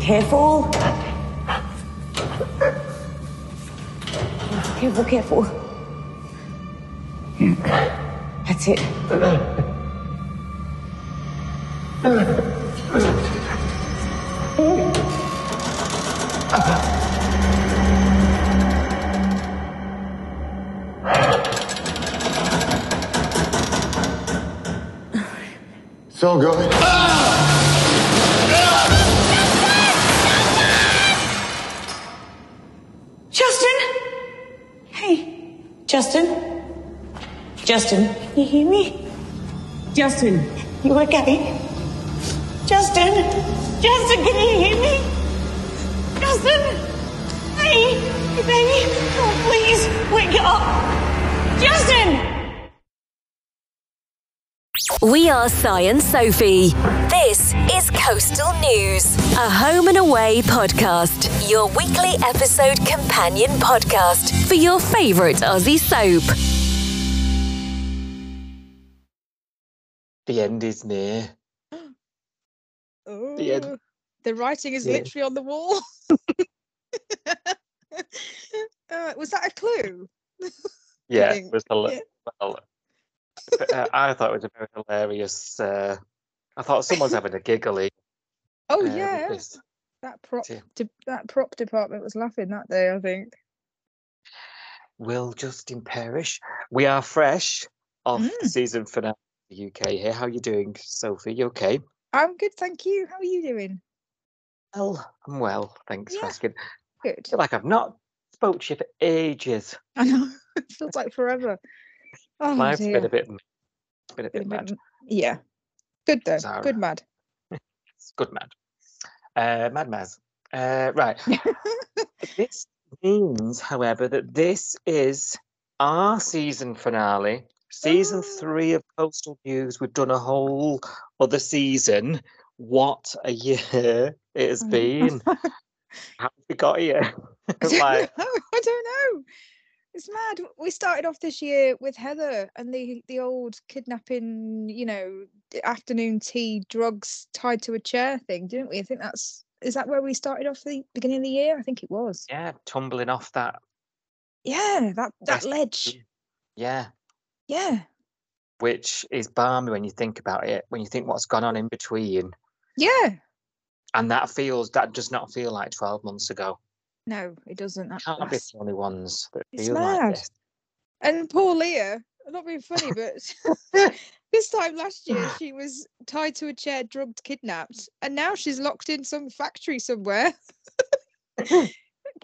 Careful. Careful, careful. That's it. All good. Justin? Justin, can you hear me? Justin, you okay? Justin? Justin, can you hear me? Justin? Hey, hey baby, oh, please, wake up! Justin! We are Si and Sophie. This is Coastal News, a home and away podcast, your weekly episode companion podcast for your favourite Aussie soap. The end is near. Oh, The end. the writing is Yeah. literally on the wall. uh, was that a clue? Yeah, it was hila- Yeah. well, uh, I thought it was a very hilarious. Uh, I thought someone's having a giggly. Oh uh, yeah, that prop de- that prop department was laughing that day. I think. Will Justin perish? We are fresh off Mm. the season finale the UK here. How you doing, Sophie? You okay? I'm good, thank you. How are you doing? Well, I'm well. Thanks for Yeah. asking. Good. feel like I've not spoke to you for ages. I know it feels like forever. Oh Life's dear. been a bit, been a Been bit a bit mad. Yeah. Good though. Zara. Good mad. Good mad. Uh, mad Maz. Uh, right. this means, however, that this is our season finale. Season three of Coastal News. We've done a whole other season. What a year it has been. How have we got here? Like. I don't know. It's mad. We started off this year with Heather and the the old kidnapping, you know, afternoon tea, drugs tied to a chair thing, didn't we? I think that's is that where we started off the beginning of the year? I think it was. yeah, tumbling off that. Yeah, that that ledge. Yeah, Yeah. which is barmy when you think about it. When you think what's gone on in between, Yeah. and that feels that does not feel like twelve months ago. No, it doesn't. That, Can't be that's- the only ones that It's feel mad. like this. And poor Leah, I'm not being funny, but this time last year she was tied to a chair, drugged, kidnapped, and now she's locked in some factory somewhere.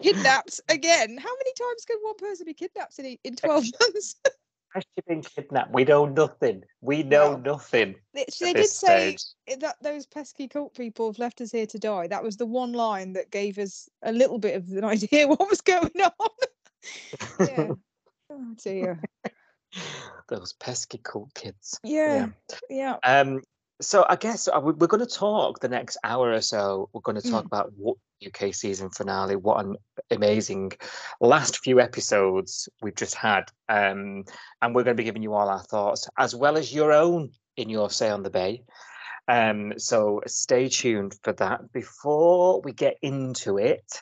kidnapped again. How many times can one person be kidnapped in, in 12 months? Has she been kidnapped? We know nothing. We know nothing. they they did say stage. that those pesky cult people have left us here to die. That was the one line that gave us a little bit of an idea what was going on. yeah. Oh dear. Those pesky cult kids. Yeah. Yeah. Um. So I guess uh, we- we're going to talk the next hour or so. We're going to talk Mm. about what UK season finale. What an amazing last few episodes we've just had. Um. And we're going to be giving you all our thoughts as well as your own in your say on the bay. Um. So stay tuned for that. Before we get into it,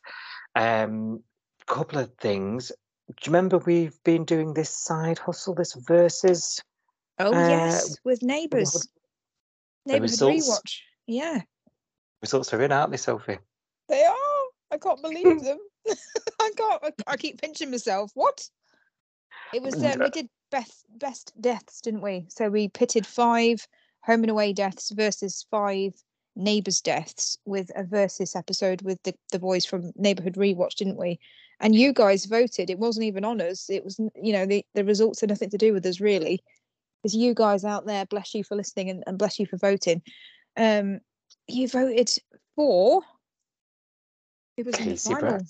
um, couple of things. Do you remember we've been doing this side hustle, this versus Oh Uh, yes, with neighbours. Neighbourhood rewatch. Yeah, results are in, aren't they, Sophie? they are. I can't believe them. I can't. I, I keep pinching myself. What? It was. Um, we did best best deaths, didn't we? So we pitted five home and away deaths versus five neighbours deaths with a versus episode with the the boys from Neighbourhood Rewatch, didn't we? And you guys voted. It wasn't even on us. It was, you know, the the results had nothing to do with us really. It's you guys out there. Bless you for listening and, and bless you for voting. Um, you voted for. it was Casey final? Brett.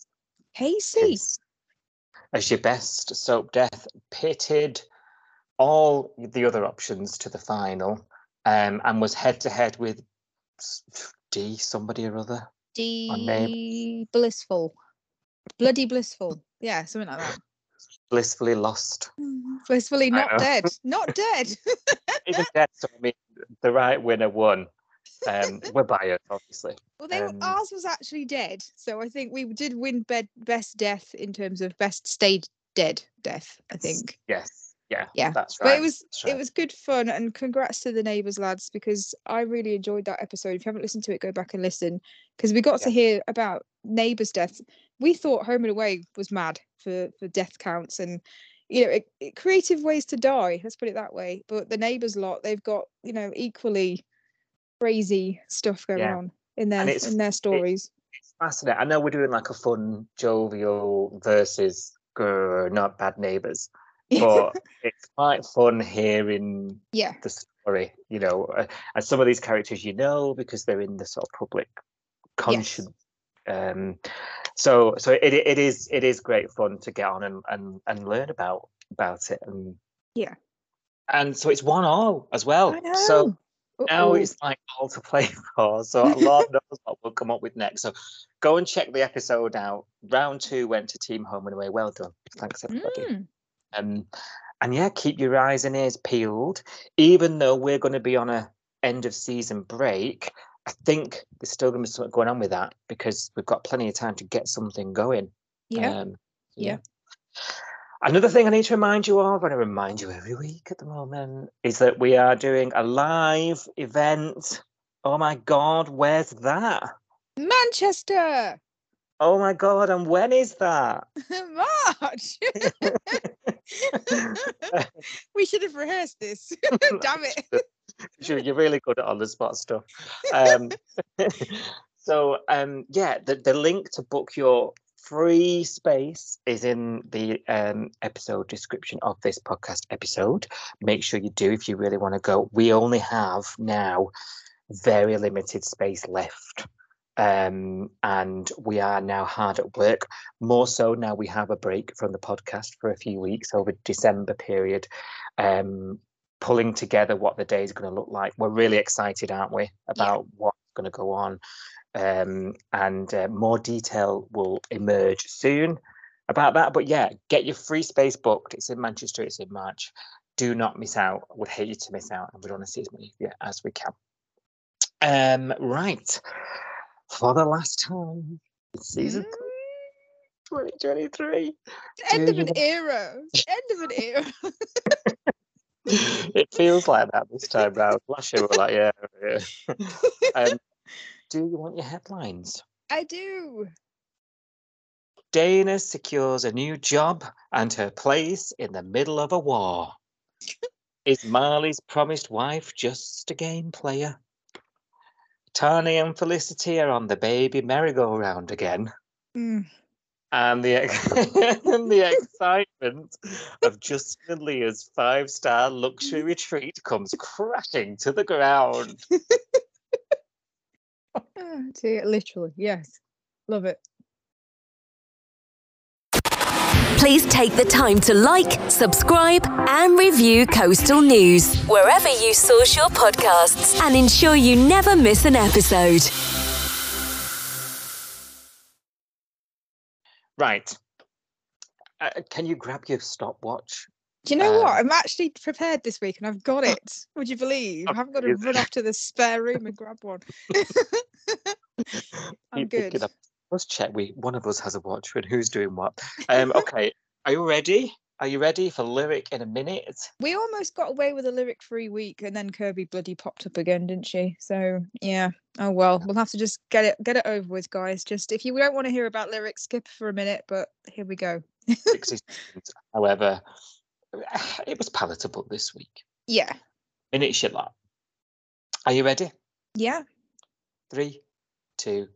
Casey. Is- As your best soap death, pitted all the other options to the final, um, and was head to head with D somebody or other. D blissful, bloody blissful. Yeah, something like that. Blissfully lost. Blissfully not dead. Not dead. Even dead, so I mean, the right winner won. Um, we're biased, obviously. Well, they were, Um, ours was actually dead, so I think we did win bed, best death in terms of best stayed dead death. I think, Yes. Yeah. Yeah, That's right. but it was that's it was good fun, and congrats to the neighbours lads because I really enjoyed that episode. If you haven't listened to it, go back and listen because we got to hear about neighbours' deaths. We thought Home and Away was mad for for death counts and you know it, it- creative ways to die. Let's put it that way. But the neighbours lot, they've got you know equally crazy stuff going Yeah. on in their in their stories. It's fascinating. I know we're doing like a fun, jovial versus grr, not bad neighbours, but it's quite fun hearing yeah, the story, you know, uh, and some of these characters you know because they're in the sort of public conscience. Um, so so it it is it is great fun to get on and and, and learn about about it and Yeah. and so it's one all as well. So now Uh-oh. it's like all to play for. So Lord knows what we'll come up with next. So go and check the episode out. Round two went to Team Home and Away. Well done. Thanks everybody. Mm. Um, and yeah, keep your eyes and ears peeled. Even though we're going to be on a end of season break, I think there's still going to be something going on with that because we've got plenty of time to get something going. yeah. Um, Yeah. Another thing I need to remind you of, and I remind you every week at the moment, is that we are doing a live event. Oh my God, where's that? Manchester, Oh my God, and when is that? March. we should have rehearsed this. Damn it. Sure you're really good at on the spot stuff. Um so um yeah the, the link to book your free space is in the um episode description of this podcast episode. Make sure you do if you really want to go. We only have now very limited space left. Um and we are now hard at work. More so now we have a break from the podcast for a few weeks over december period. Um pulling together what the day is going to look like. We're really excited, aren't we, about what's going to go on. Um, and uh, more detail will emerge soon about that. But yeah, get your free space booked. It's in Manchester, it's in March. Do not miss out. I would hate you to miss out, and we'd want to see as many you as we can. Um, right. For the last time, season Mm, 2023. End of an era. End of an era. It feels like that this time round. Last year we were like, yeah. yeah. um, do you want your headlines? I do. Dana secures a new job and her place in the middle of a war. Is Mali's promised wife just a game player? Tane and Felicity are on the baby merry-go-round again. Mm. And the ex- and the excitement of Justin and Leah's five-star luxury retreat comes crashing to the ground. Oh, dear, literally, yes. Love it. Please take the time to like, subscribe, and review Coastal News wherever you source your podcasts and ensure you never miss an episode. Right. Uh, can you grab your stopwatch? Do you know what? Um, I'm actually prepared this week and I've got it. Would you believe? I haven't got to run off to the spare room and grab one. I'm picking good. Let's check. We one of us has a watch and who's doing what. Um, okay. Are you ready? Are you ready for lyric in a minute? We almost got away with a lyric free week and then Kirby bloody popped up again, didn't she? So yeah. Oh well, we'll have to just get it get it over with, guys. Just if you don't want to hear about lyrics, skip for a minute, but here we go. However, it was palatable this week. Yeah. Minute shit lot. Are you ready? Yeah. Three, two,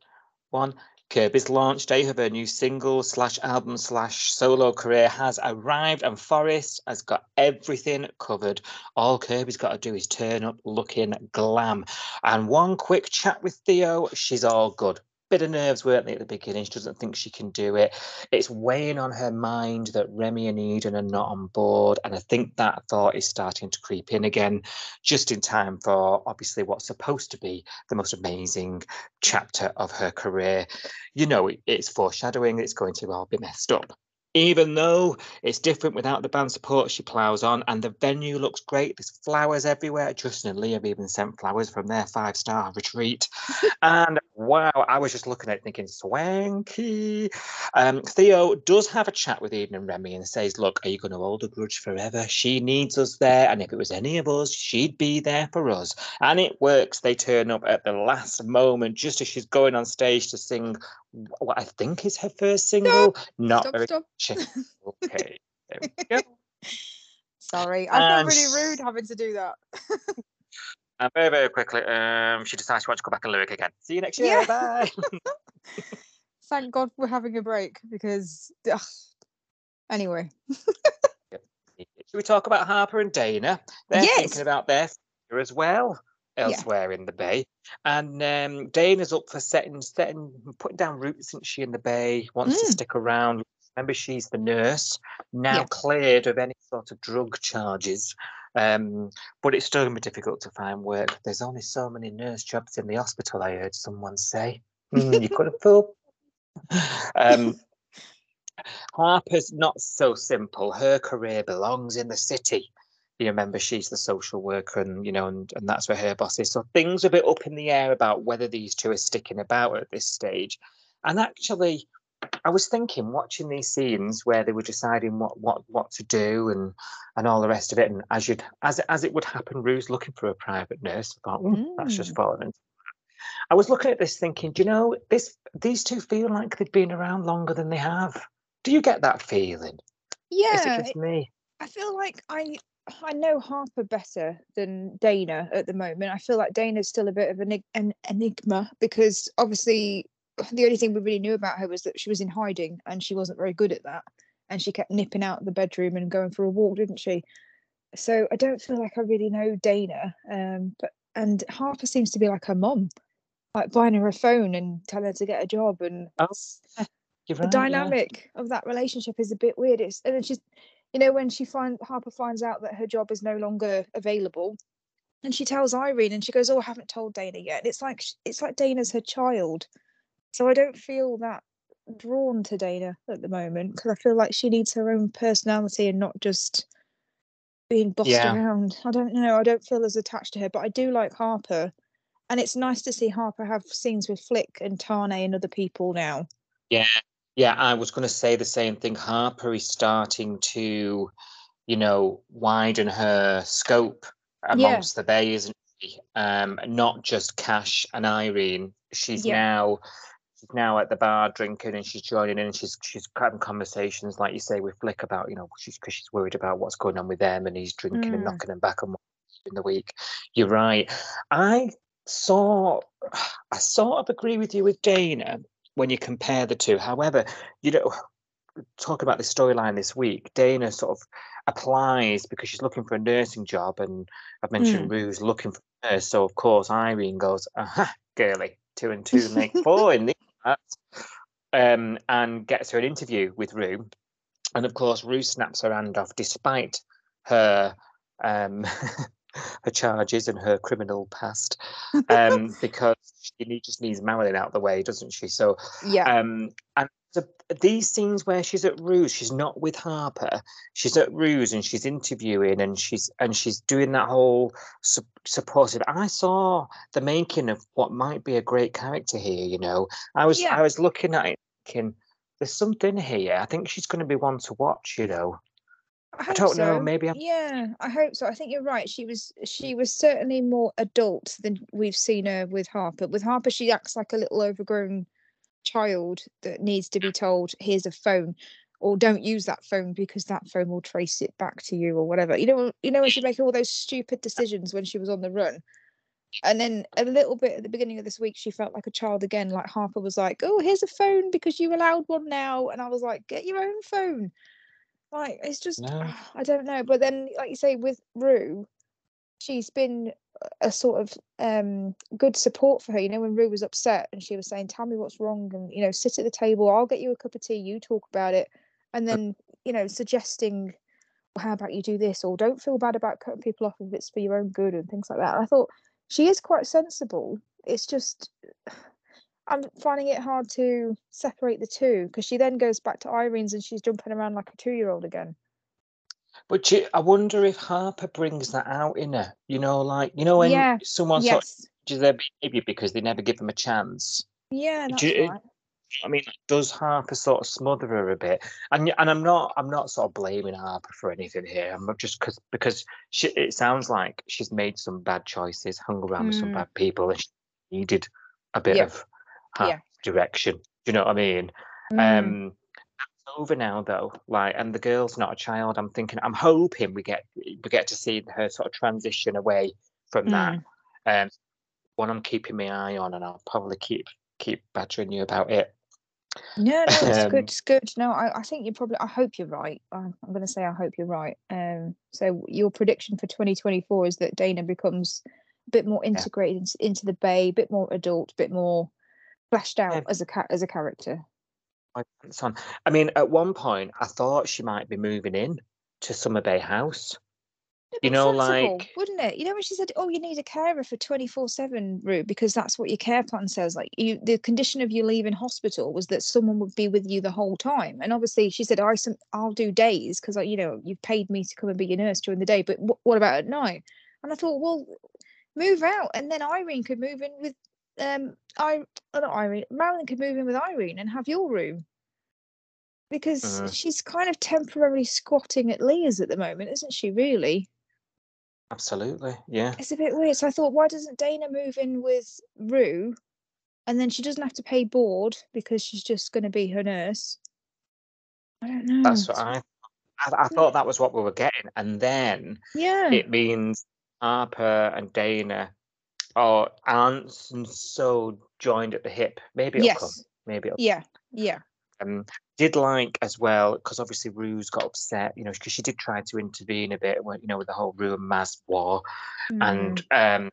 one. Kirby's launch day of her new single slash album slash solo career has arrived, and Forrest has got everything covered. All Kirby's got to do is turn up looking glam. And one quick chat with Theo, she's all good. Bit of nerves, weren't they, at the beginning? She doesn't think she can do it. It's weighing on her mind that Remy and Eden are not on board. And I think that thought is starting to creep in again, just in time for obviously what's supposed to be the most amazing chapter of her career. You know, it's foreshadowing, it's going to all be messed up. Even though it's different without the band support, she plows on, and the venue looks great. There's flowers everywhere. Justin and Lee have even sent flowers from their five star retreat. and wow, I was just looking at it thinking, swanky. Um, Theo does have a chat with Eden and Remy and says, Look, are you going to hold a grudge forever? She needs us there. And if it was any of us, she'd be there for us. And it works. They turn up at the last moment, just as she's going on stage to sing what I think is her first single. Not Stop, very stop. Okay. There we go. Sorry, I feel And- really rude having to do that. And very, very quickly, um, she decides she wants to go back and lyric again. See you next year. Yeah. Bye. Thank God we're having a break because. ugh. Anyway, Should we talk about Harper and Dana? They're Yes. thinking about their future as well elsewhere in the Bay. And um, Dana's up for setting, setting, putting down roots, isn't she, in the Bay? Wants to Mm. stick around. Remember, she's the nurse, now Yeah. cleared of any sort of drug charges. Um, but it's still going to be difficult to find work. There's only so many nurse jobs in the hospital, I heard someone say. Mm, you could have fooled. Um, Harper's not so simple. Her career belongs in the city. You remember she's the social worker, and you know, and, and that's where her boss is. So things are a bit up in the air about whether these two are sticking about at this stage. And actually, I was thinking, watching these scenes where they were deciding what what what to do and and all the rest of it, and as you'd as as it would happen, Roo's looking for a private nurse. I thought, "Hmm, that's just Mm. fallen into I was looking at this thinking, do you know, this these two feel like they've been around longer than they have. Do you get that feeling? Is yeah, it just me? I feel like I I know Harper better than Dana at the moment. I feel like Dana's still a bit of an, an enigma because obviously the only thing we really knew about her was that she was in hiding and she wasn't very good at that. And she kept nipping out of the bedroom and going for a walk, didn't she? So I don't feel like I really know Dana. Um, but and Harper seems to be like her mom, like buying her a phone and telling her to get a job and Oh, it's- the right, yeah. dynamic of that relationship is a bit weird. It's and then she's, you know, when she find Harper finds out that her job is no longer available, and she tells Irene, and she goes, "Oh, I haven't told Dana yet." And it's like it's like Dana's her child, so I don't feel that drawn to Dana at the moment because I feel like she needs her own personality and not just being bossed Yeah. around. I don't know. I don't feel as attached to her, but I do like Harper. And it's nice to see Harper have scenes with Flick and Tane and other people now. Yeah, yeah. I was going to say the same thing. Harper is starting to, you know, widen her scope amongst the bay, isn't she? Um, not just Cash and Irene. She's Yeah. now she's now at the bar drinking and she's joining in and she's she's having conversations like you say with Flick about you know she's because she's worried about what's going on with them and he's drinking and Mm. knocking them back on in the week. You're right. I saw I sort of agree with you with Dana when you compare the two. However, you know, talk about the storyline this week. Dana sort of applies because she's looking for a nursing job, and I've mentioned Roo's looking for a nurse. So of course Irene goes, "Aha, girly, two and two make four in these chats," um, and gets her an interview with Roo. And of course, Rue snaps her hand off, despite her um, her charges and her criminal past, um, because she need, just needs Marilyn out of the way, doesn't she? So Yeah. um, and so these scenes where she's at Roo's, she's not with Harper. She's at Roo's and she's interviewing and she's and she's doing that whole su- supportive. I saw the making of what might be a great character here. You know, I was Yeah. I was looking at it thinking, there's something here. I think she's going to be one to watch. You know, I, hope don't know, so. maybe I'm- Yeah, I hope so. I think you're right. She was she was certainly more adult than we've seen her with Harper. With Harper, she acts like a little overgrown child that needs to be told, "Here's a phone." Or don't use that phone because that phone will trace it back to you or whatever. You know, you know when she's making all those stupid decisions when she was on the run. And then a little bit at the beginning of this week, she felt like a child again. Like Harper was like, "Oh, here's a phone because you allowed one now," and I was like, "Get your own phone." Like it's just No. I don't know. But then, like you say, with Roo, she's been a- a sort of um good support for her. You know, when Roo was upset and she was saying, "Tell me what's wrong," and you know, sit at the table. I'll get you a cup of tea. You talk about it, and then you know, suggesting, well, "How about you do this?" or "Don't feel bad about cutting people off if it's for your own good," and things like that. And I thought she is quite sensible. It's just. I'm finding it hard to separate the two because she then goes back to Irene's and she's jumping around like a two year old again. But you, I wonder if Harper brings that out in her. You know, like you know when Yeah, someone sort of their behaviour because they never give them a chance. Yeah, that's you- right. I mean, does Harper sort of smother her a bit? And and I'm not I'm not sort of blaming Harper for anything here. I'm not just because because she, it sounds like she's made some bad choices, hung around with some Mm. bad people, and she needed a bit Yeah. of Yeah. direction. Do you know what I mean? Mm. Um, that's over now though. Like, and the girl's not a child. I'm thinking. I'm hoping we get we get to see her sort of transition away from that. Mm. Um, one I'm keeping my eye on, and I'll probably keep keep badgering you about it. No, no, it's Um, good. It's good. No, I, I think you're probably. I hope you're right. I'm, I'm going to say I hope you're right. Um, so your prediction for 2024 is that Dana becomes a bit more integrated into, into the Bay, a bit more adult, a bit more fleshed out as a ca- as a character. my pants on. I mean, at one point, I thought she might be moving in to Summer Bay House. You know, sensible, like wouldn't it? You know when she said, "Oh, you need a carer for twenty four seven, Roo," because that's what your care plan says. Like you, the condition of you leaving hospital was that someone would be with you the whole time. And obviously, she said, "I, some, I'll do days because, you know, you've paid me to come and be your nurse during the day. But wh- what about at night?" And I thought, well, move out, and then Irene could move in with, um, I, uh, not Irene, Marilyn could move in with Irene and have your room. Because Mhm. she's kind of temporarily squatting at Leah's at the moment, isn't she? Really? Absolutely, yeah. It's a bit weird. So I thought, why doesn't Dana move in with Roo, and then she doesn't have to pay board because she's just going to be her nurse? I don't know. That's what I. I, I thought that was what we were getting, and then Yeah. it means Harper and Dana are aren't so joined at the hip. Maybe it'll come. yes. Maybe it'll Yeah. Yeah. um, did like as well because obviously Roo's got upset, you know, because she did try to intervene a bit, you know, with the whole Rue and Maz war, Mm. and um,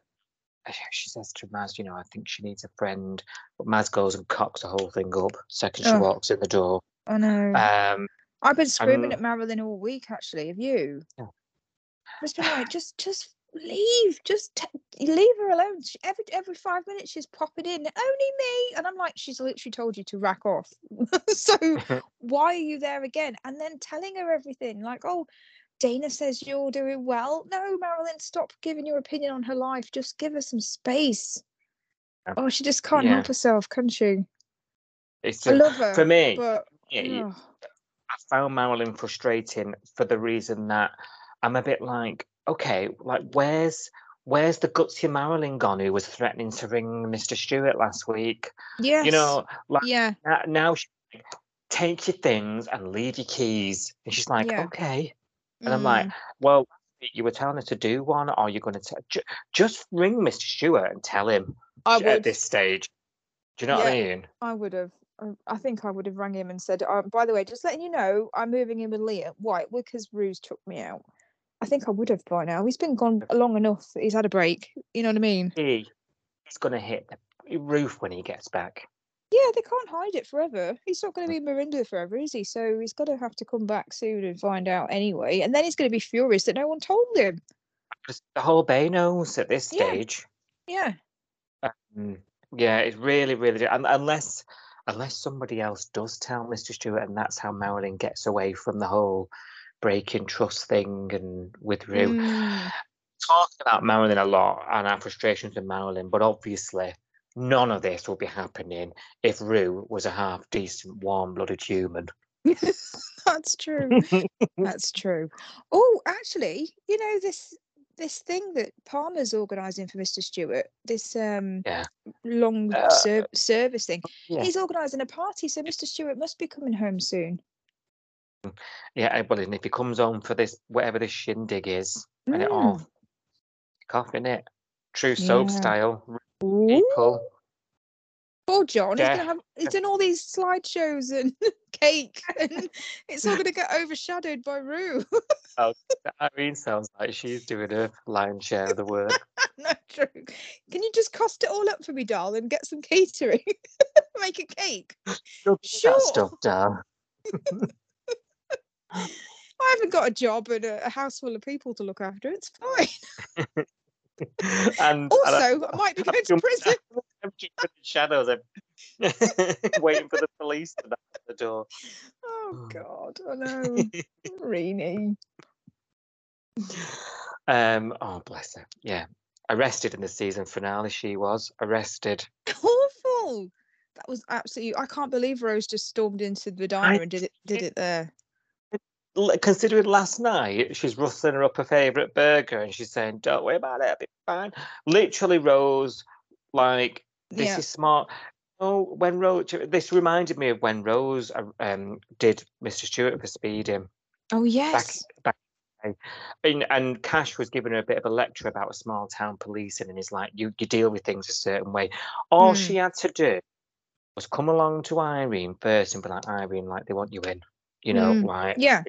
she says to Maz, you know, I think she needs a friend, but Maz goes and cocks the whole thing up. Second she Ugh. walks in the door, I know. um, I've been screaming um, at Marilyn all week. Actually, have you? Yeah. It's been like, just, just leave. Just t- leave her alone. She, every every five minutes, she's popping in. Only me, and I'm like, she's literally told you to rack off. so why are you there again? And then telling her everything, like, oh, Dana says you're doing well. No, Marilyn, stop giving your opinion on her life. Just give her some space. Oh, she just can't Yeah. help herself, can she? it's I a- love her. for me. but ugh. I found Marilyn frustrating for the reason that I'm a bit like, okay, like where's where's the gutsy Marilyn gone who was threatening to ring Mr. Stewart last week? Yeah, You know, like yeah, now, like, take your things and leave your keys. And she's like, Yeah. okay. And I'm like, Mm. well, you were telling her to do one, or you're going to ju- just ring Mr. Stewart and tell him I at this stage. Do you know what I mean? I would have. I- I think I would have rang him and said, uh, "By the way, just letting you know, I'm moving in with Leah. Why? Because Roo's took me out." I think I would have by now. He's been gone long enough. He's had a break. You know what I mean? He, he's going to hit the roof when he gets back. Yeah, they can't hide it forever. He's not going to be Mirinda forever, is he? So he's going to have to come back soon and find out anyway. And then he's going to be furious that no one told him. the whole bay knows at this stage. Yeah. Mm, yeah, it's really, really, unless unless somebody else does tell Mr. Stewart, and that's how Marilyn gets away from the whole breaking trust thing and with Roo. Mm. Talking about Marilyn a lot and our frustrations with Marilyn, but obviously none of this will be happening if Rue was a half decent, warm-blooded human. That's true. That's true. Oh, actually, you know this this thing that Palmer's organising for Mr. Stewart, this um Yeah. long Uh, ser- service thing. yeah. He's organising a party, so Mr. Stewart must be coming home soon. Yeah, well, and if he comes home for this, whatever this shindig is, and it all Mm. cough in it, true soap Yeah. style, Ooh. people. Poor John. He's Yeah. gonna have he's done all these slideshows and cake, and it's all gonna get overshadowed by Roo. Irene sounds like she's doing her lion's share of the work. Not true. Can you just cost it all up for me, darling? Get some catering. Make a cake. Sure. That stuff down. I haven't got a job and a, house full of people to look after. It's fine. and and I- Also, I might be going to prison. I'm jumping in shadows. I'm waiting for the police to knock at the door. Oh Oh. God, I know. Reenie. Um, oh bless her. Yeah. Arrested in the season finale, she was arrested. Awful. That was absolutely. I can't believe Rose just stormed into the diner and did it. Did it there. Considering last night she's rustling her up her favourite burger and she's saying, Don't worry about it, I'll be fine. Literally, Rose, like, this Yeah. is smart. Oh, when Rose, this reminded me of when Rose uh, um, did Mr. Stewart for speeding. Oh back yes. back day. and, and Cash was giving her a bit of a lecture about a small town policing and he's like you you deal with things a certain way all Mm. she had to do was come along to Irene first and be like Irene like they want you in you know Mm. like Yeah.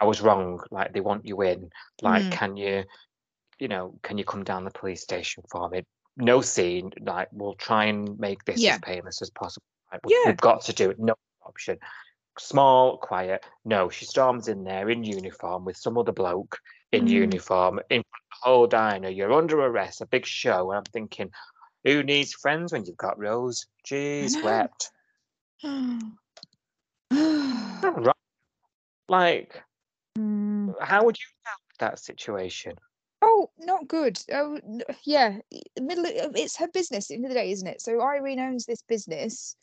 I was wrong like they want you in like Mm. can you you know can you come down the police station for me no scene like we'll try and make this Yeah. as painless as possible like, we- Yeah. we've got to do it no option small, quiet. No, she storms in there in uniform with some other bloke in Mm. uniform in the whole diner. You're under arrest, a big show. And I'm thinking, who needs friends when you've got Rose? Jeez, wept. Right. Like. How would you with that situation? Oh, not good. Oh, yeah. Middle, um, it's her business at the end of the day, isn't it? So Irene owns this business.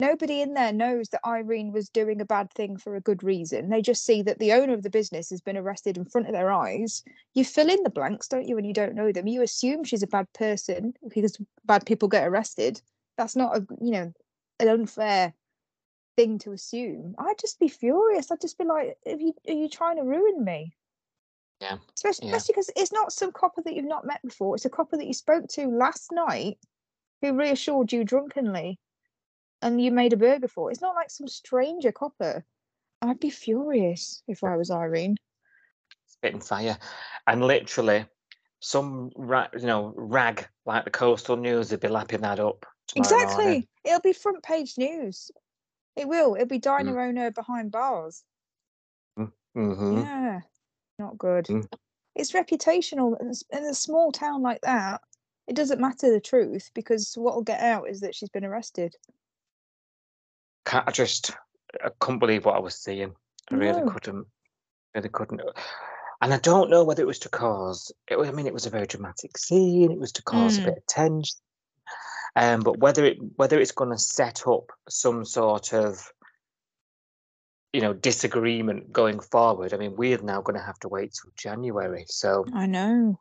Nobody in there knows that Irene was doing a bad thing for a good reason. They just see that the owner of the business has been arrested in front of their eyes. You fill in the blanks, don't you, when you don't know them? You assume she's a bad person because bad people get arrested. That's not a you know an unfair thing to assume. I'd just be furious. I'd just be like, "Are you are you trying to ruin me?" Yeah. Especially, Yeah. especially because it's not some copper that you've not met before. It's a copper that you spoke to last night who reassured you drunkenly and you made a burger for. It's not like some stranger copper. I'd be furious if I was Irene. Spitting fire. And literally, some ra- you know rag like the coastal news would be lapping that up. tomorrow morning. Exactly. It'll be front page news. It will. It'll be diner owner behind bars. Mhm. Yeah. Not good. Mm. It's reputational in a small town like that. It doesn't matter the truth because what will get out is that she's been arrested. Can't, I just I couldn't believe what I was seeing. I really couldn't. Really couldn't. And I don't know whether it was to cause. It, I mean, it was a very dramatic scene. It was to cause Mm. a bit of tension. Um, but whether it whether it's going to set up some sort of you know disagreement going forward. I mean, we're now going to have to wait till January. So, I know.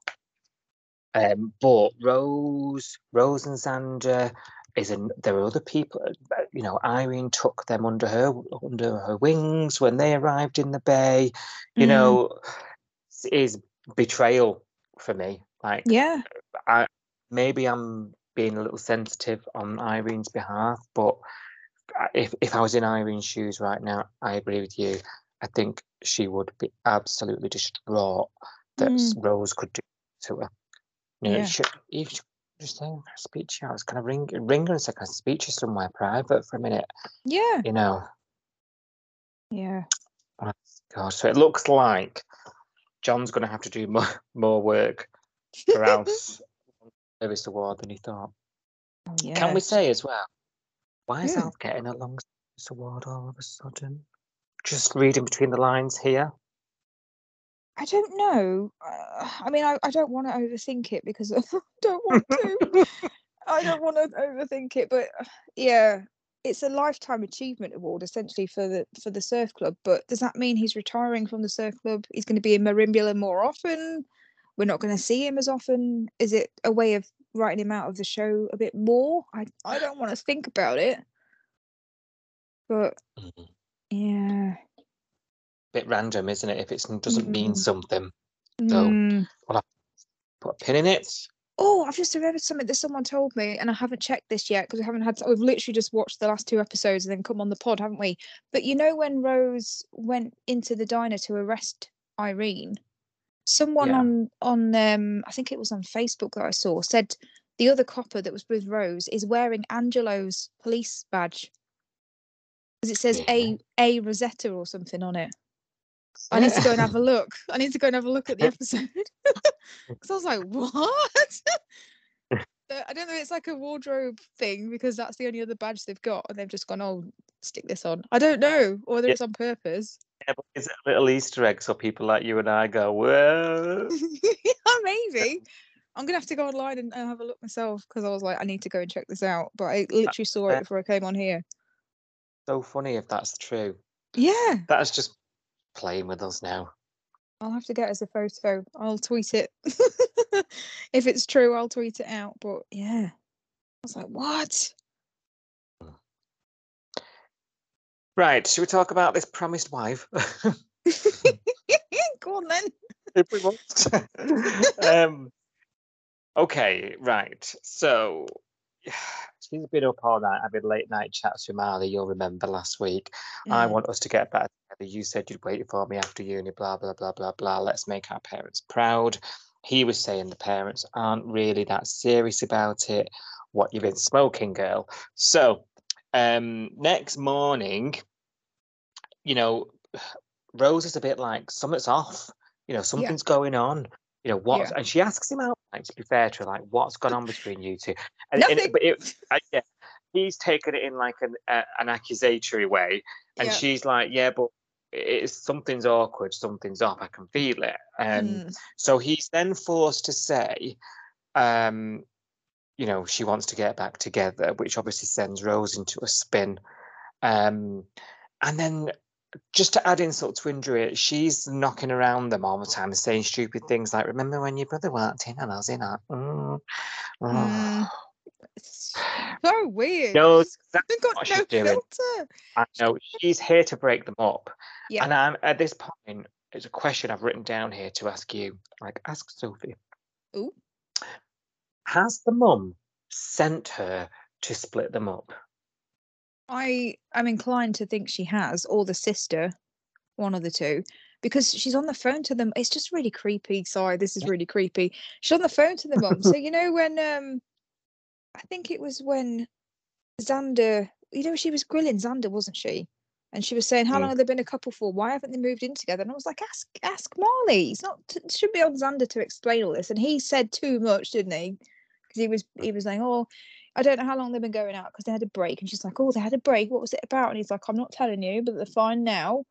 um, but Rose, Rose and Xander is an. There are other people. uh, You know, Irene took them under her under her wings when they arrived in the bay. You Mm. know, is betrayal for me. Like, Yeah. I maybe I'm being a little sensitive on Irene's behalf, but if if I was in Irene's shoes right now, I agree with you. I think she would be absolutely distraught that s- mm. Rose could do to her. You know, Yeah. she, if she just saying, speak to you, I was kind of ring ring her and say, "Can I speak to you somewhere private for a minute?" Yeah. You know. Yeah. Oh, God, so it looks like John's going to have to do more more work for Alf's service award than he thought. Oh, Can we say as well? Why is Hmm. Alf getting a long service award all of a sudden? Just reading between the lines here. I don't know. Uh, I mean, I, I don't want to overthink it because I don't want to. I don't want to overthink it, but uh, yeah, it's a lifetime achievement award essentially for the for the surf club. But does that mean he's retiring from the surf club? He's going to be in Merimbula more often. We're not going to see him as often. Is it a way of writing him out of the show a bit more? I I don't want to think about it. But Mhm. yeah. Bit random, isn't it? If it doesn't mean Mm. something, So- Mm. put a pin in it. Oh, I've just remembered something that someone told me, and I haven't checked this yet because we haven't had. We've literally just watched the last two episodes and then come on the pod, haven't we? But you know when Rose went into the diner to arrest Irene, someone Yeah. on on um I think it was on Facebook that I saw said the other copper that was with Rose is wearing Angelo's police badge because it says Really? a a Rosetta or something on it. I need to go and have a look. I need to go and have a look at the episode because I was like, what? I don't know it's like a wardrobe thing because that's the only other badge they've got, and they've just gone, "Oh, stick this on." I don't know, or whether Yeah. it's on purpose. Yeah, but is it a little Easter egg so people like you and I go, well, yeah, oh, maybe. Um, I'm gonna have to go online and, and have a look myself because I was like, I need to go and check this out. But I literally saw it before I came on here. so funny if that's true. Yeah, That's just playing with us now. I'll have to get us a photo. I'll tweet it. if it's true, I'll tweet it out. But yeah, I was like, what? Right, should we talk about this promised wife? go on then. if we want. um, okay, right. So she's been up all night having late night chats with Mali. You'll remember last week. I Mm. want us to get back together. You said you'd wait for me after uni. Blah blah blah blah blah. Let's make our parents proud. He was saying the parents aren't really that serious about it. What you've been smoking, girl. So um, next morning, you know, Rose is a bit like something's off. You know, something's going on. You know what? Yeah. And she asks him out. Like to be fair to her, like what's gone on between you two? And, and Nothing. it, but it, I, yeah, he's taken it in like an uh, an accusatory way, and Yeah. she's like, yeah, but it's something's awkward, something's off. I can feel it. Um, Mm. so he's then forced to say, um, you know, she wants to get back together, which obviously sends Rose into a spin. Um, and then just to add insult to injury, she's knocking around them all the time and saying stupid things like, Remember when your brother walked in and I was in that? Mm. oh." Mm. So weird. No, She's- that's They've got what no she's doing. I know she's here to break them up. Yeah. And I'm at this point, it's a question I've written down here to ask you. Like, ask Sophie. Ooh. Has the mum sent her to split them up? I am inclined to think she has, or the sister, one of the two, because she's on the phone to them. It's just really creepy. Sorry, this is really creepy. She's on the phone to the mum. so you know when um, I think it was when Xander, you know, she was grilling Xander, wasn't she? And she was saying, "How Mm. long have they been a couple for? Why haven't they moved in together?" And I was like, "Ask, ask Mali. It's not. It should be on Xander to explain all this." And he said too much, didn't he? Because he was he was saying, "Oh, I don't know how long they've been going out because they had a break." And she's like, "Oh, they had a break. What was it about?" And he's like, "I'm not telling you, but they're fine now."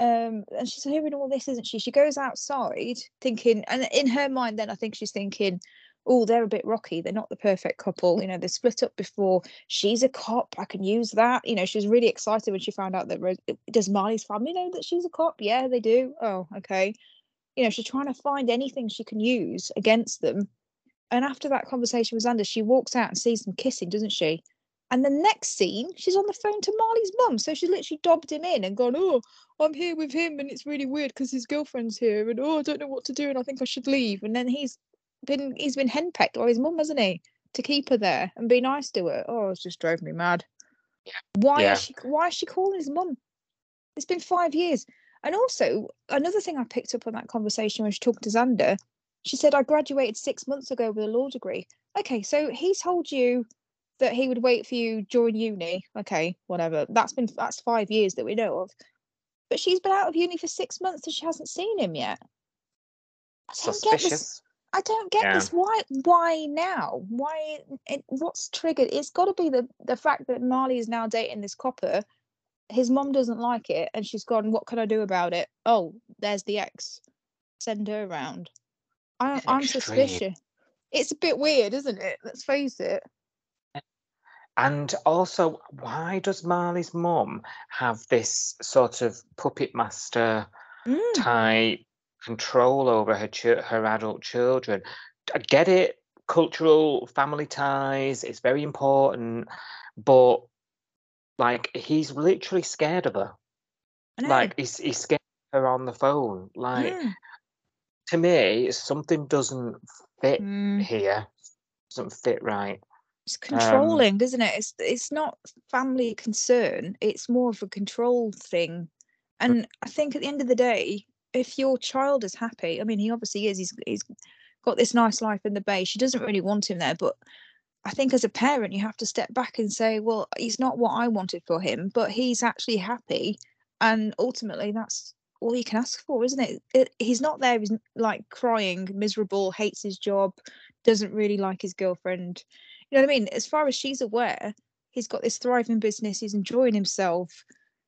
Um, and she's hearing all this, isn't she? She goes outside thinking, and in her mind, then I think she's thinking, "Oh, they're a bit rocky. They're not the perfect couple. You know, they split up before. She's a cop. I can use that." You know, she was really excited when she found out that Rose, does Mali's family know that she's a cop? Yeah, they do. Oh, okay. You know, she's trying to find anything she can use against them. And after that conversation with Xander, she walks out and sees them kissing, doesn't she? And the next scene, she's on the phone to Mali's mum. So she's literally dobbed him in and gone, Oh, I'm here with him and it's really weird because his girlfriend's here and oh I don't know what to do and I think I should leave. And then he's been he's been henpecked by his mum, hasn't he? To keep her there and be nice to her. Oh, it's just drove me mad. Yeah. Why Yeah. is she why is she calling his mum? It's been five years. And also another thing I picked up on that conversation when she talked to Xander, she said, I graduated six months ago with a law degree. Okay, so he told you that he would wait for you during uni. Okay, whatever. That's been that's five years that we know of. But she's been out of uni for six months and she hasn't seen him yet. I don't get this. Suspicious. I don't get Yeah. this. Why? Why now? Why? It, what's triggered? It's got to be the the fact that Mali is now dating this copper. His mom doesn't like it, and she's gone. What can I do about it? Oh, there's the ex. Send her around. I, I'm Extreme. suspicious. It's a bit weird, isn't it? Let's face it. And also, why does Mali's mum have this sort of puppet master Mm, type control over her ch- her adult children? I get it, cultural family ties, it's very important, but like he's literally scared of her. Like he's he's scared of her on the phone. Like Mm, to me, something doesn't fit mm. here. Doesn't fit right. It's controlling, doesn't it? It's it's not family concern. It's more of a control thing. And I think at the end of the day, if your child is happy, I mean, he obviously is. He's he's got this nice life in the bay. She doesn't really want him there, but I think as a parent, you have to step back and say, well, he's not what I wanted for him, but he's actually happy, and ultimately, that's all you can ask for, isn't it? it he's not there. He's like crying, miserable, hates his job, doesn't really like his girlfriend. You know what I mean? As far as she's aware, he's got this thriving business. He's enjoying himself.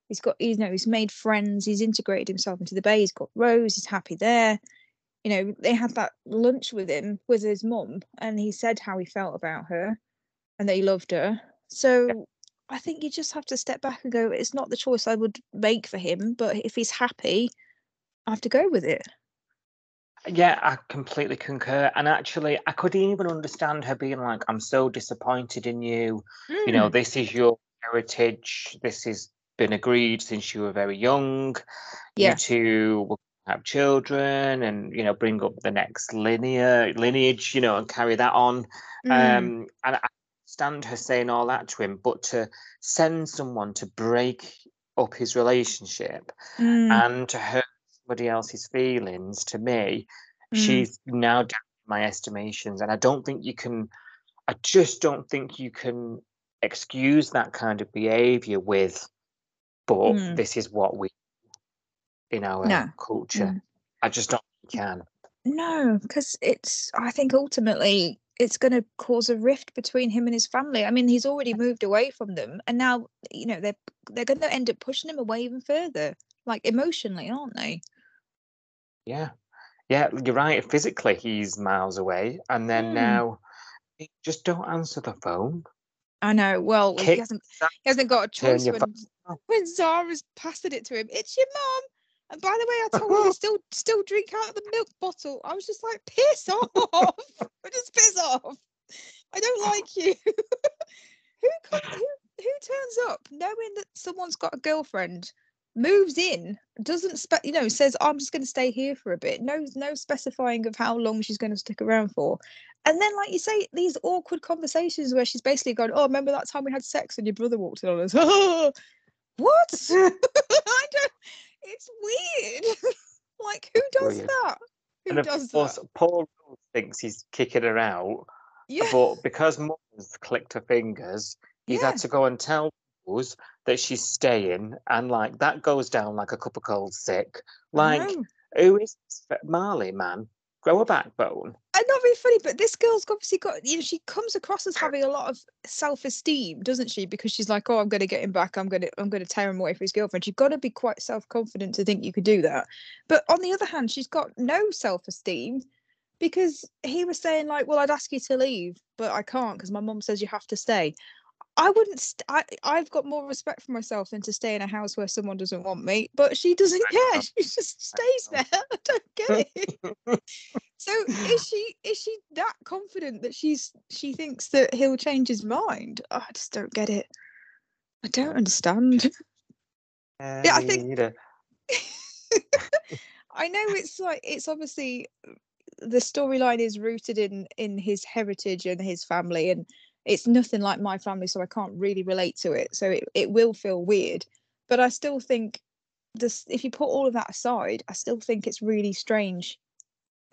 He's got, you know, he's made friends. He's integrated himself into the bay. He's got Rose. He's happy there. You know, they had that lunch with him with his mum, and he said how he felt about her, and that he loved her. So I think you just have to step back and go. It's not the choice I would make for him, but if he's happy, I have to go with it. Yeah, I completely concur. And actually, I could even understand her being like, I'm so disappointed in you. You know, Mm, this is your heritage. This has been agreed since you were very young. You two will have children and, you know, bring up the next linear lineage, you know, and carry that on. Mm, Um, and I understand her saying all that to him, but to send someone to break up his relationship mm, and to hurt somebody else's feelings to me mm. she's now down my estimations and i don't think you can i just don't think you can excuse that kind of behavior with but Mm. this is what we in our No. culture Mm. i just don't think you can No, because it's, I think ultimately it's going to cause a rift between him and his family. I mean, he's already moved away from them, and now, you know, they're they're going to end up pushing him away even further, like emotionally, aren't they? yeah yeah you're right physically he's miles away and then Mm. now just don't answer the phone I know. Well, he hasn't he hasn't got a choice when phone when Zara's passing it to him. It's your mum. And by the way, I told you to still still drink out of the milk bottle. I was just like, piss off. just piss off. I don't like you. who, who who turns up knowing that someone's got a girlfriend, moves in, doesn't spe- you know, says I'm just going to stay here for a bit. No no specifying of how long she's going to stick around for. And then, like you say, these awkward conversations where she's basically going, "Oh, remember that time we had sex and your brother walked in on us?" what? I don't. It's weird. like, who does Brilliant. that? Who and of does course that? paul Rose thinks he's kicking her out Yeah, But because Mum's clicked her fingers, he's yeah. had to go and tell Rose that she's staying, and like that goes down like a cup of cold sick. Like, who is this Mali man? Grow a backbone. And not very funny, but this girl's obviously got, you know, she comes across as having a lot of self-esteem, doesn't she? Because she's like, oh, I'm going to get him back. I'm going to, I'm going to tear him away from his girlfriend. You've got to be quite self-confident to think you could do that. But on the other hand, she's got no self-esteem because he was saying like, well, I'd ask you to leave, but I can't because my mum says you have to stay. I wouldn't. St- I I've got more respect for myself than to stay in a house where someone doesn't want me. But she doesn't care. She just stays there. I don't get it. So is she is she that confident that she's she thinks that he'll change his mind? Oh, I just don't get it. I don't understand. Yeah, I think- I know it's like it's obviously uh, the storyline is rooted in in his heritage and his family and it's nothing like my family so I can't really relate to it. So it, it will feel weird. But I still think this if you put all of that aside, I still think it's really strange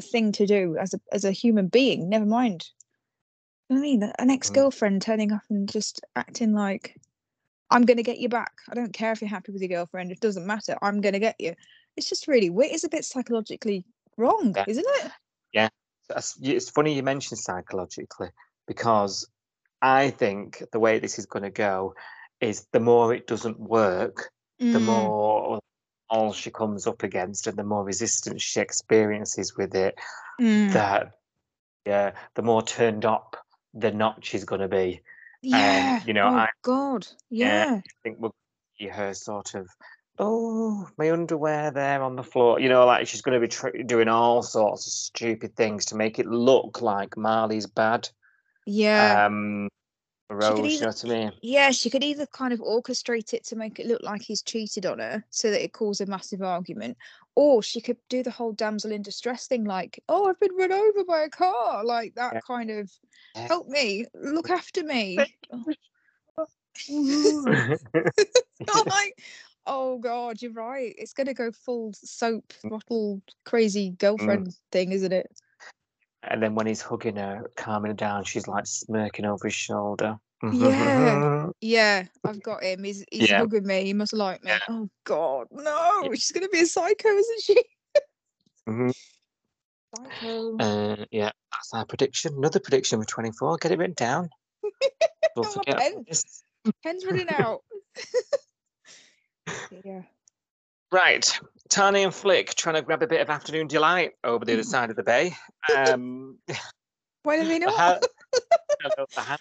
thing to do as a as a human being, never mind. You know I mean, an mm. ex-girlfriend turning up and just acting like I'm gonna get you back. I don't care if you're happy with your girlfriend, it doesn't matter. I'm gonna get you. It's just really weird. It's a bit psychologically wrong, Yeah. isn't it? yeah It's funny you mentioned psychologically because I think the way this is going to go is the more it doesn't work, the Mm, more all she comes up against and the more resistance she experiences with it, mm. that yeah, the more turned up the notch is going to be. yeah. you know, oh I- God. yeah. Yeah. I think we'll see her sort of, oh, my underwear there on the floor. You know, like she's going to be tr- doing all sorts of stupid things to make it look like Mali's bad. Yeah. Um, She could Rose, you either- know what I mean? yeah, she could either kind of orchestrate it to make it look like he's cheated on her so that it caused a massive argument, or she could do the whole damsel in distress thing, like, oh, I've been run over by a car, like that Yeah. kind of Yeah. help me, look after me. Thank I'm like, oh God, you're right. It's gonna go full soap throttle crazy girlfriend thing, isn't it? And then when he's hugging her, calming her down, she's like smirking over his shoulder. Yeah. Yeah, I've got him. He's he's Yeah. hugging me. He must like me. Oh God, no! She's gonna be a psycho, isn't she? Mhm. Psycho. Uh, yeah, that's our prediction. Another prediction for 24. Get it written down. Don't Oh, forget pen. Pen's running out. yeah. Right, Tane and Flick trying to grab a bit of afternoon delight over the other side of the bay. Um, Why do they the not? ha- Hello, the ha-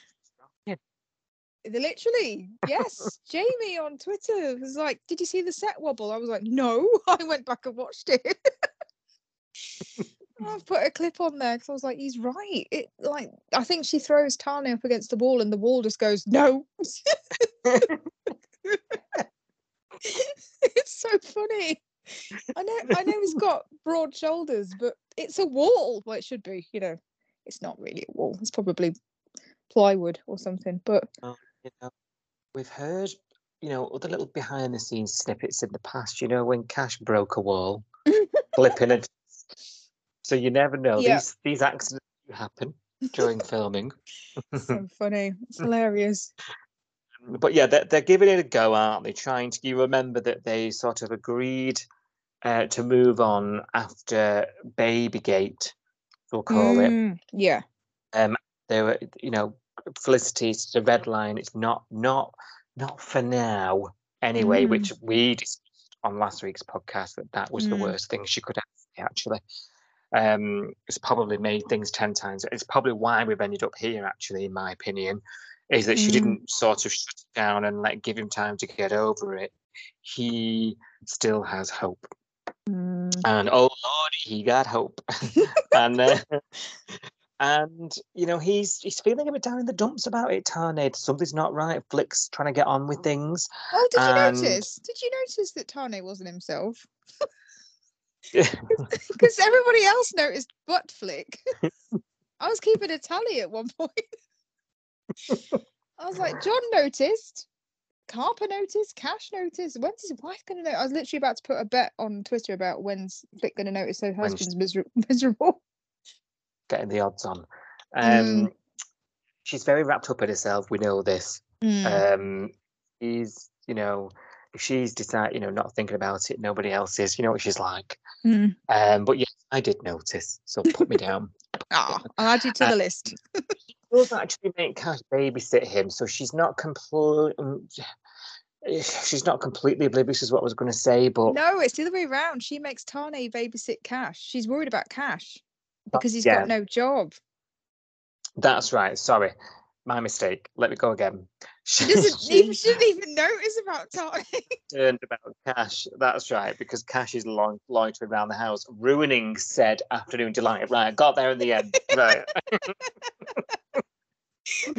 They Literally, yes. Jamie on Twitter was like, "Did you see the set wobble?" I was like, "No." I went back and watched it. I've put a clip on there because I was like, "He's right." It like I think she throws Tane up against the wall, and the wall just goes, "No." it's so funny. I know. I know he's got broad shoulders, but it's a wall. Well, it should be. You know, it's not really a wall. It's probably plywood or something. But oh, you know, we've heard, you know, other little behind the scenes snippets in the past, you know, when Cash broke a wall, flipping it. So you never know. Yeah. These these accidents happen during filming. so funny. It's hilarious. but yeah, they're, they're giving it a go, aren't they? Trying to. You remember that they sort of agreed uh, to move on after Babygate, we'll call it. Mm, Yeah. They were, you know, Felicity's the red line. It's not, not, not for now. Anyway, Mm. which we discussed on last week's podcast that that was the Mm. worst thing she could have actually. Um, it's probably made things ten times. It's probably why we've ended up here, actually, in my opinion, is that she Mm. didn't sort of shut down and like give him time to get over it. He still has hope, Mm. and oh lord, he got hope, and uh, and you know he's he's feeling a bit down in the dumps about it. Tane, something's not right. Flick's trying to get on with things. Oh, did you notice? Did you notice that Tane wasn't himself? Because everybody else noticed but Flick. I was keeping a tally at one point. I was like, John noticed, Harper notice, Cash notice. When's his wife going to know? I was literally about to put a bet on Twitter about when's Flick going to notice her husband's miser- miserable. getting the odds on. Um, Mm. She's very wrapped up in herself. We know this. Mm. Um, she's, you know, if she's decided, you know, not thinking about it, nobody else is. You know what she's like. Mm. Um, but yes, I did notice. So put me down. Ah, I'll add you to the list. does actually make Cash babysit him, so she's not complete. Um, she's not completely oblivious, is what I was going to say. But No, it's the other way around. She makes Tane babysit Cash. She's worried about Cash because he's yeah. got no job. that's right. Sorry, my mistake. Let me go again. She doesn't even she didn't even notice about Tane. concerned about Cash. That's right, because Cash is long, loitering around the house, ruining said afternoon delight. Right, I got there in the end. Right.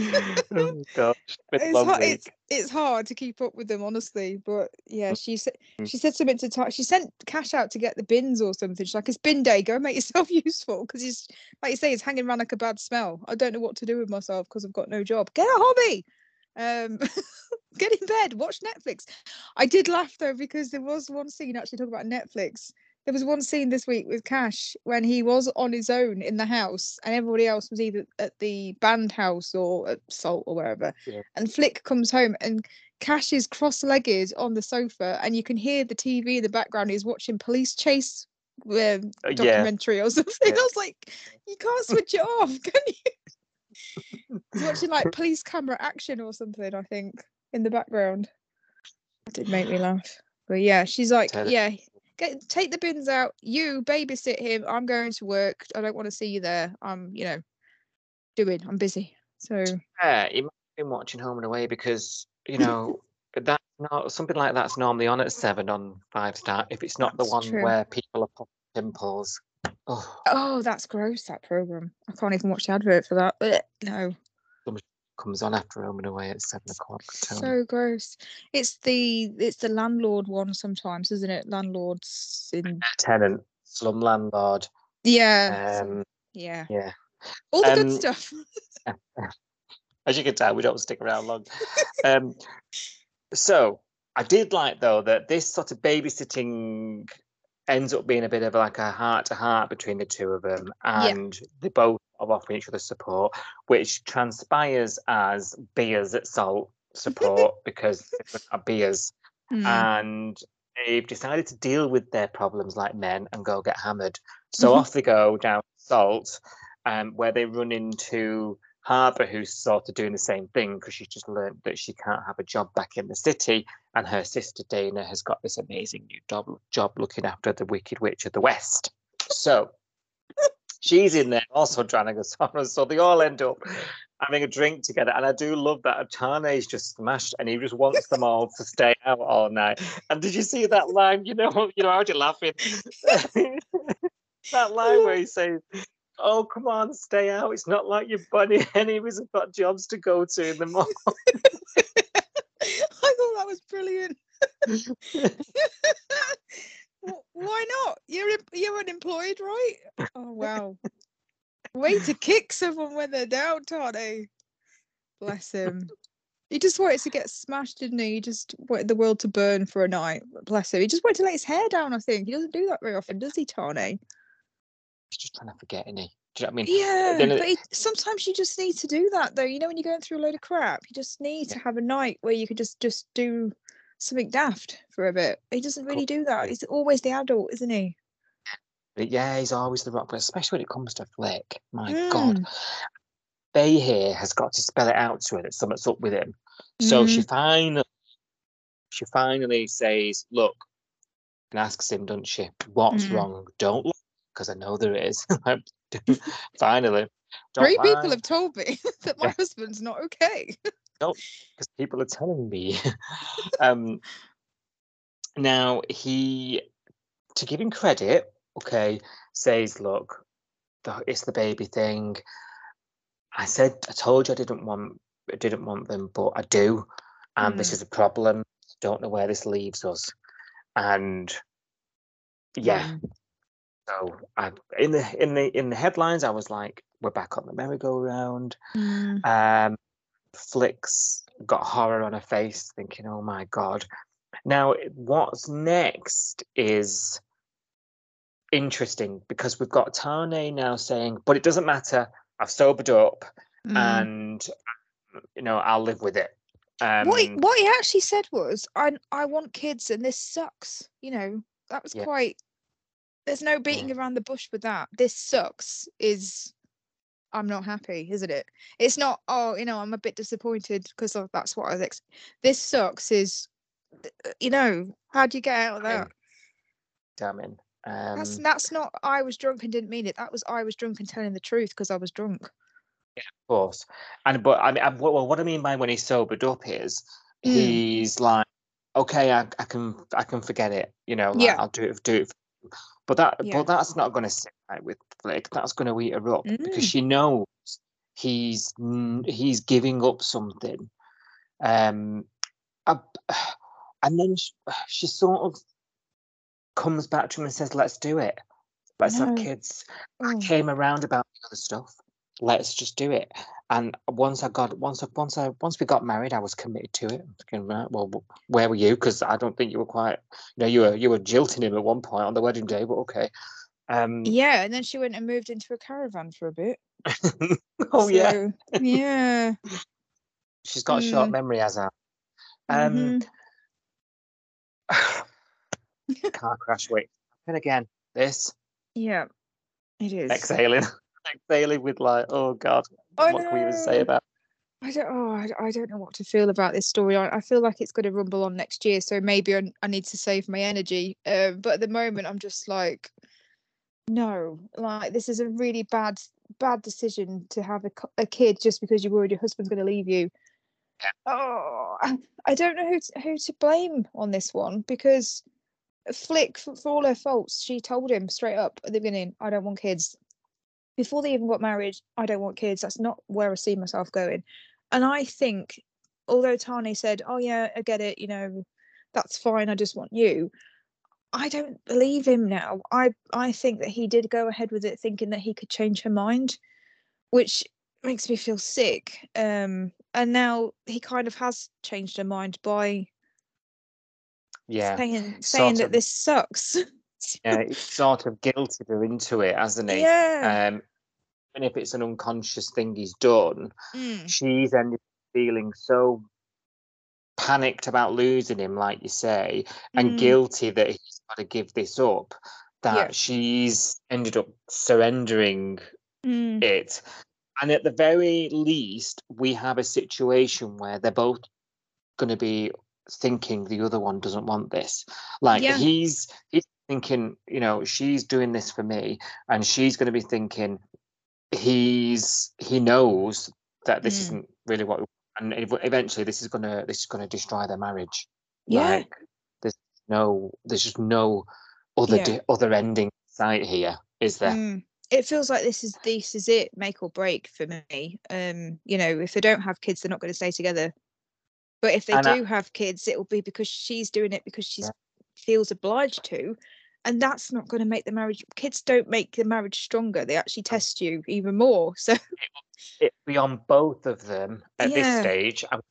oh gosh, it's, hard, it's it's hard to keep up with them honestly but yeah she said Mm. she said something to Ty- she sent cash out to get the bins or something she's like it's bin day go make yourself useful because he's like you say he's hanging around like a bad smell i don't know what to do with myself because i've got no job. Get a hobby! Um get in bed watch netflix. I did laugh though because there was one scene actually talking about netflix there was one scene this week with Cash when he was on his own in the house and everybody else was either at the band house or at Salt or wherever. Yeah. And Flick comes home and Cash is cross legged on the sofa and you can hear the TV in the background. He's watching Police Chase um, Uh, yeah. documentary or something. Yeah. I was like, you can't switch it off, can you? He's watching like police camera action or something, I think, in the background. That did make me laugh. But yeah, she's like, yeah, get take the bins out. You babysit him. I'm going to work. I don't want to see you there. I'm, you know, doing. I'm busy. So Yeah, he might have been watching Home and Away because you know that's not something like that's normally on at seven on five star. If it's not the one true. where people are popping pimples. Oh, oh, that's gross. That program. I can't even watch the advert for that. Ugh, no, comes on after Home and Away at seven o'clock. So gross. It's the it's the landlord one sometimes, isn't it? Landlords in Tenant, slum landlord. yeah, Um, yeah, yeah. all the good um, stuff. As you can tell, we don't stick around long. um, so I did like though that this sort of babysitting ends up being a bit of like a heart to heart between the two of them, and they both are offering each other support, which transpires as beers at salt support because are beers, Mm. and they've decided to deal with their problems like men and go get hammered. So Mhm. off they go down Salt, um, where they run into Harper, who's sort of doing the same thing because she's just learned that she can't have a job back in the city, and her sister Dana has got this amazing new job, job looking after the Wicked Witch of the West. So she's in there also trying to go sorrow. So they all end up having a drink together. And I do love that Atane's just smashed and he just wants them all to stay out all night. And did you see that line? You know, you know, how you laughing? that line where he says, Oh, come on, stay out. It's not like your bunny enemies have got jobs to go to in the morning. I thought that was brilliant. Wh- Why not? You're you're unemployed, right? Oh wow. Way to kick someone when they're down, Tane. Bless him. He just wanted to get smashed, didn't he? He just wanted the world to burn for a night. Bless him. He just wanted to let his hair down, I think. He doesn't do that very often, does he, Tane? He's just trying to forget, isn't he? Do you know what I mean? Yeah, then it- but sometimes you just need to do that, though. You know, when you're going through a load of crap, you just need to have a night where you could just just do something daft for a bit. He doesn't really do that. He's always the adult, isn't he? But yeah, he's always the rock, but especially when it comes to Flick. My God. Mm. Faye here has got to spell it out to her that something's up with him. So she finally she finally says, Look, and asks him, doesn't she, what's Mm. wrong? Don't look, because I know there is. finally. Don't Three people have told me that my husband's not okay. Because people are telling me. um now he to give him credit, okay, says, look, the, it's the baby thing. I said I told you I didn't want I didn't want them, but I do. And this Mhm. is a problem. Don't know where this leaves us. And yeah, Mm. so I in the in the in the headlines I was like, we're back on the merry-go-round. Mm. Um, Flick's got horror on her face, thinking, "Oh my god!" Now, what's next is interesting because we've got Tane now saying, "But it doesn't matter. I've sobered up, Mm. and you know I'll live with it." Um, what he, what he actually said was, "I I want kids, and this sucks." You know, that was Yeah. quite. There's no beating around the bush with that. This sucks. Is I'm not happy, isn't it? It's not. Oh, you know, I'm a bit disappointed because that's what I was. Ex- this sucks. Is uh, you know, how do you get out of that? damning. Um, That's that's not. I was drunk and didn't mean it. That was I was drunk and telling the truth because I was drunk. Yeah, of course. And but I mean, I, well, what I mean by when he's sobered up is Mm. he's like, okay, I, I can I can forget it. You know, like, Yeah. I'll do it. Do it. But that Yeah. but that's not going to sit with Flick. That's going to eat her up Mm. because she knows he's he's giving up something. Um, I- and then she, she sort of comes back to him and says, "Let's do it. Let's have No. kids." I Oh. came around about the other stuff. Let's just do it. And once I got once I once I once we got married, I was committed to it. I'm thinking, right, well, where were you? Because I don't think you were quite. You know, you were you were jilting him at one point on the wedding day, but okay. Um, Yeah, and then she went and moved into a caravan for a bit. oh yeah, So, yeah. she's got a short Mm. memory, as I. Um, mhm. car crash. Wait, and again, this Yeah, it is. exhaling, exhaling with like, oh god, I what can we even say about? I don't. Oh, I, I don't know what to feel about this story. I, I feel like it's going to rumble on next year, so maybe I, I need to save my energy. Uh, but at the moment, I'm just like, no, like this is a really bad, bad decision to have a, a kid just because you're worried your husband's going to leave you. Oh, I, I don't know who to, who to blame on this one because Flick, for, for all her faults, she told him straight up at the beginning, "I don't want kids." Before they even got married, I don't want kids. That's not where I see myself going. And I think, although Tane said, "Oh yeah, I get it," you know, that's fine. I just want you. I don't believe him now. I I think that he did go ahead with it, thinking that he could change her mind, which makes me feel sick. Um, and now he kind of has changed her mind by Yeah, saying saying that of. this sucks. yeah, he's sort of guilted her into it, hasn't he? yeah. Um, and if it's an unconscious thing he's done, Mm. she's ended up feeling so panicked about losing him, like you say, and Mm. guilty that he's got to give this up, that Yeah. she's ended up surrendering Mm, it. And at the very least, we have a situation where they're both going to be thinking the other one doesn't want this. Like Yeah. he's he's thinking, you know, she's doing this for me, and she's going to be thinking he's he knows that this Mm. isn't really what, we and eventually this is gonna this is gonna destroy their marriage. Yeah. Like there's no there's just no other Yeah. di- other ending sight here, is there? mm. It feels like this is this is it, make or break for me. Um, you know, if they don't have kids, they're not going to stay together. But if they And I- do have kids, it will be because she's doing it because she feels obliged to, and that's not going to make the marriage. Kids don't make the marriage stronger; they actually test you even more. So it will be on both of them at this stage and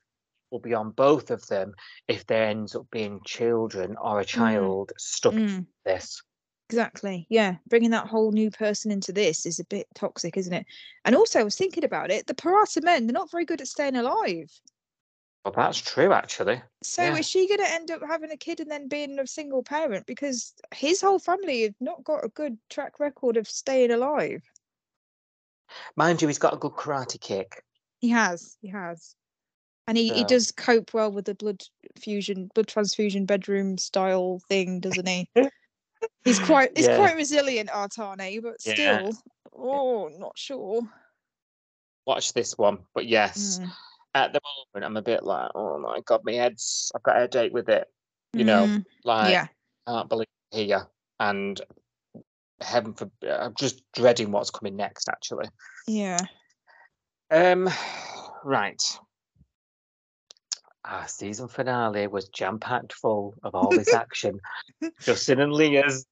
will be on both of them if there ends up being children or a child stuck in Mm, this exactly, yeah, bringing that whole new person into this is a bit toxic, isn't it? And also, I was thinking about it. The Parata men, they're not very good at staying alive. Well that's true actually So Yeah. is she going to end up having a kid and then being a single parent because his whole family have not got a good track record of staying alive? mind you he's got a good karate kick He has, he has, and he, he does cope well with the blood fusion, blood transfusion bedroom style thing, doesn't he? He's quite he's Yeah. quite resilient, Artane, but Yeah. still, oh, not sure. watch this one but yes Mm, at the moment i'm a bit like oh my god my head's i've got a headache with it you know mm, like yeah, i can't believe here and heaven for i'm just dreading what's coming next actually yeah. Um, right. Our season finale was jam packed full of all this action. Justin and Leah's.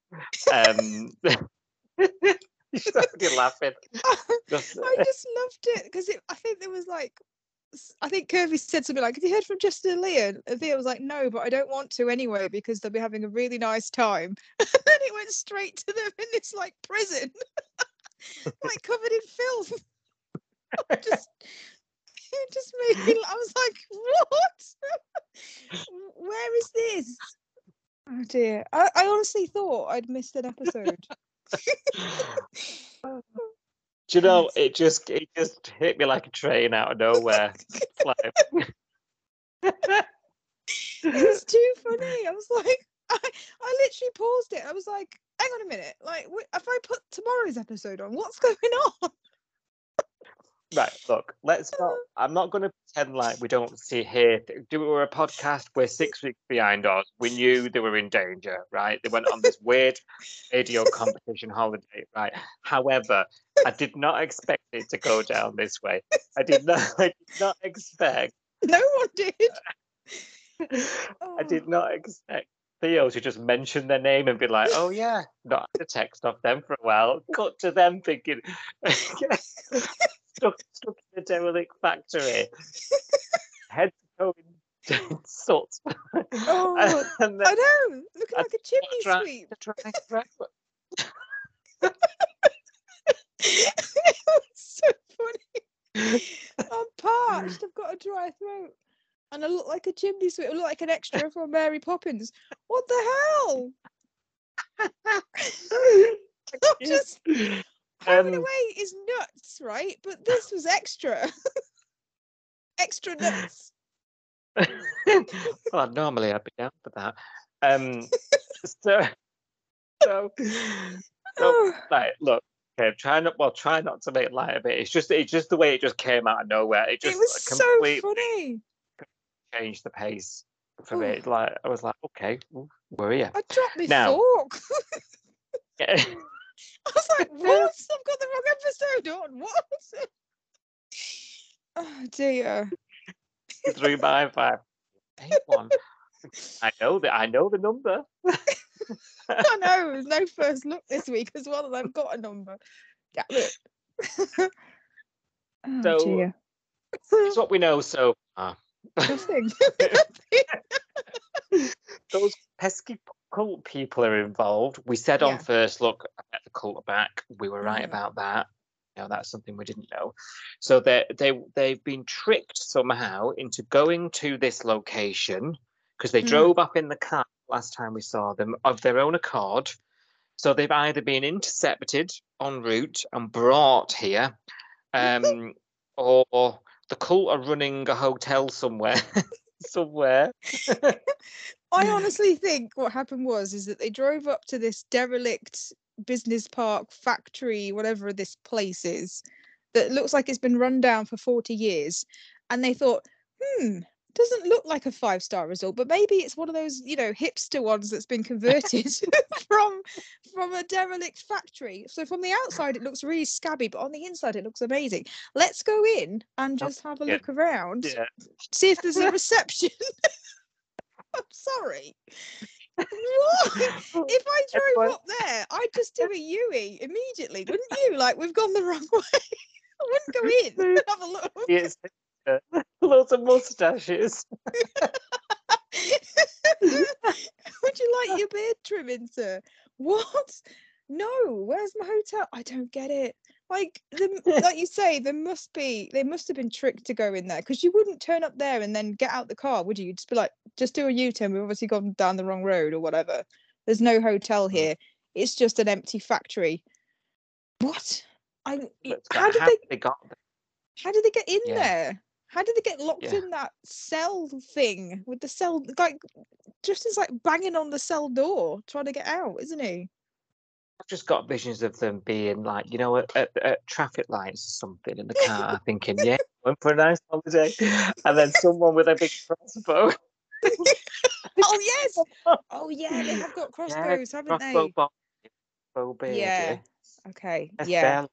Um, you started laughing. Just- I just loved it because I think there was like, I think Kirby said something like, "Have you heard from Justin and Leah?" And Theo was like, "No, but I don't want to anyway because they'll be having a really nice time." and then it went straight to them in this like prison, like covered in filth. I just, it just made me. I was like, "What? Where is this?" Oh dear! I, I honestly thought I'd missed an episode. Oh. Do you know? It just it just hit me like a train out of nowhere. Like, it was too funny. I was like, I, I literally paused it. I was like, hang on a minute. Like, if I put tomorrow's episode on, what's going on? Right. Look, let's not. I'm not going to pretend like we don't see here. Do we were a podcast? We're six weeks behind us. We knew they were in danger. Right? They went on this weird radio competition holiday. Right. However, I did not expect it to go down this way. I did not. I did not expect. No one did. I did oh. not expect Theo to just mention their name and be like, "Oh yeah," not a text off them for a while. Cut to them thinking, stuck, stuck in the derelict factory, head to toe in soot. Oh, and then I know. Looking like a chimney try- sweep. they're trying to grab- it was so funny. I'm parched. I've got a dry throat. And I look like a chimney sweep. I look like an extra from Mary Poppins. What the hell? I'm just having Um, away is nuts, right? But this was extra. extra nuts. well, normally I'd be down for that. Um, so, so, so, like, look, okay, try not, well, try not to make light of it. It's just, it's just the way it just came out of nowhere. It just it was so completely funny. changed the pace for Oh. me. Like, I was like, okay, well, we're you? I dropped my Now- fork. Yeah. I was like, what? I've got the wrong episode on. What? oh dear. Three by five. Eight one. I know that. I know the number. I know. There's no first look this week as well, and I've got a number. Damn it. oh So, dear. It's what we know so far. Nothing. those pesky cult people are involved. We said Yeah. on first look, at the cult are back. We were right Yeah. about that. know, that's something we didn't know. So they they they've been tricked somehow into going to this location because they Mm. drove up in the car last time we saw them of their own accord. So they've either been intercepted en route and brought here, um, or the cult are running a hotel somewhere. somewhere. I honestly think what happened was is that they drove up to this derelict business park factory, whatever this place is, that looks like it's been run down for 40 years. And they thought, hmm, doesn't look like a five star resort, but maybe it's one of those, you know, hipster ones that's been converted from from a derelict factory. So from the outside it looks really scabby, but on the inside it looks amazing. Let's go in and just have a yeah. look around yeah. see if there's a reception. I'm sorry. What? Oh, if I drove Everyone- up there, I'd just do a Yui immediately, wouldn't you? Like we've gone the wrong way. I wouldn't go in and have a look. Yes. Uh, lots of mustaches. Would you like your beard trimming, sir? What? No, where's my hotel? I don't get it. Like, the, like you say, there must be, they must have been tricked to go in there because you wouldn't turn up there and then get out the car, would you? You'd just be like, just do a U turn. We've obviously gone down the wrong road or whatever. There's no hotel mm-hmm. here. It's just an empty factory. What? I, how did how they, they got there? how did they get in Yeah. there? How did they get locked Yeah. in that cell thing with the cell? Like, just as like banging on the cell door trying to get out, isn't he? I've just got visions of them being like, you know, at, at, at traffic lights or something in the car, thinking, yeah, going for a nice holiday. And then someone with a big crossbow. Oh yes. Oh yeah, they have got crossbows, haven't crossbow they? bolt, bow beard, Yeah. Okay. They're Yeah.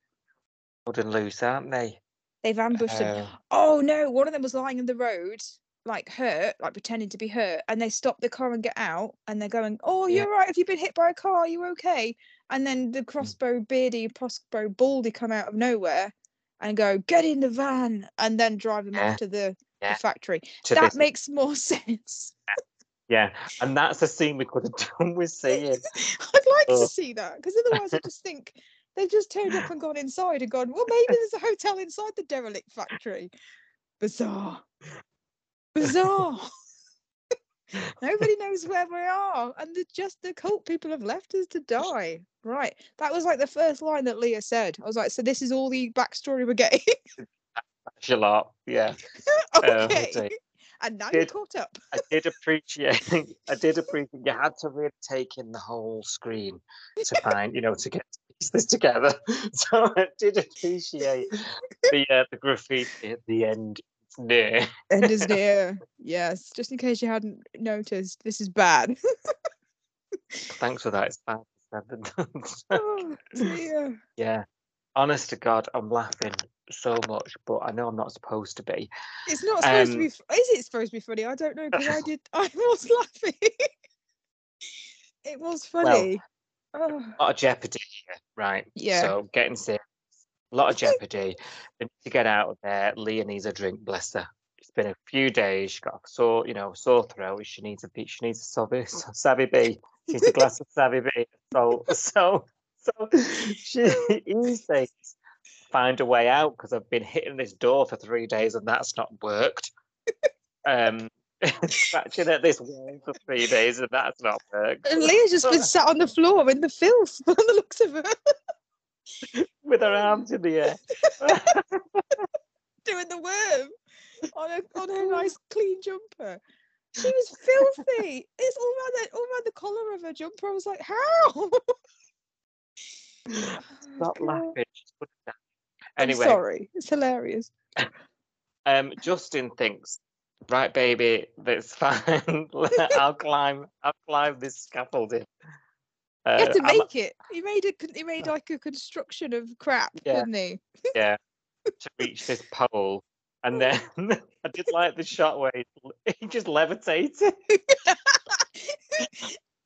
old and loose, aren't they? They've ambushed him. Uh, Oh no, one of them was lying in the road, like hurt, like pretending to be hurt, and they stop the car and get out, and they're going, "Oh, you're right. Have you been hit by a car? Are you okay?" And then the mm. crossbow beardy, crossbow baldy come out of nowhere and go, "Get in the van," and then drive him Yeah. off to the, Yeah. the factory. to that this- makes more sense. yeah, and that's a scene we could have done with seeing. I'd like Oh. to see that because otherwise, I just think they've just turned up and gone inside and gone, well, maybe there's a hotel inside the derelict factory. Bizarre. Bizarre. Nobody knows where we are. And the, just the cult people have left us to die. Right. That was like the first line that Leah said. I was like, so this is all the backstory we're getting. That's a lot, yeah. Oh, okay. dear. and now you're caught up. I did appreciate. I did appreciate. You had to really take in the whole screen to find, you know, to get this together. So I did appreciate the uh, the graffiti at the end. It's near. End is near. Yes. Just in case you hadn't noticed, this is bad. Thanks for that. It's bad. to oh, dear. yeah. Honest to God, I'm laughing so much, but I know I'm not supposed to be. It's not supposed to Um, be. f- Is it supposed to be funny? I don't know because I did. I was laughing. it was funny. oh, A lot of jeopardy right? Yeah. So getting serious. A lot of jeopardy. They need to get out of there. Leah needs a drink, bless her. It's been a few days. She's got a sore, you know, sore throat. She needs a. She needs a savvy, savvy B. She needs a glass of savvy B. So, so, so she he says, find a way out because I've been hitting this door for three days and that's not worked. Um, scratching at this wall for three days and that's not worked. and Leah's just been sat on the floor in the filth. By the looks of her, with her arms in the air. doing the worm on a on her nice clean jumper. She was filthy. It's all around the all around the collar of her jumper. I was like, how? Stop God. laughing. Just put it down. I'm Anyway, sorry. It's hilarious. um, Justin thinks, right, baby, that's fine. I'll climb. I'll climb this scaffolding. Uh, You have to I'm- make it. He made a he made like a construction of crap, Yeah. didn't he? yeah, to reach this pole, and then I did like the shot where he, he just levitated.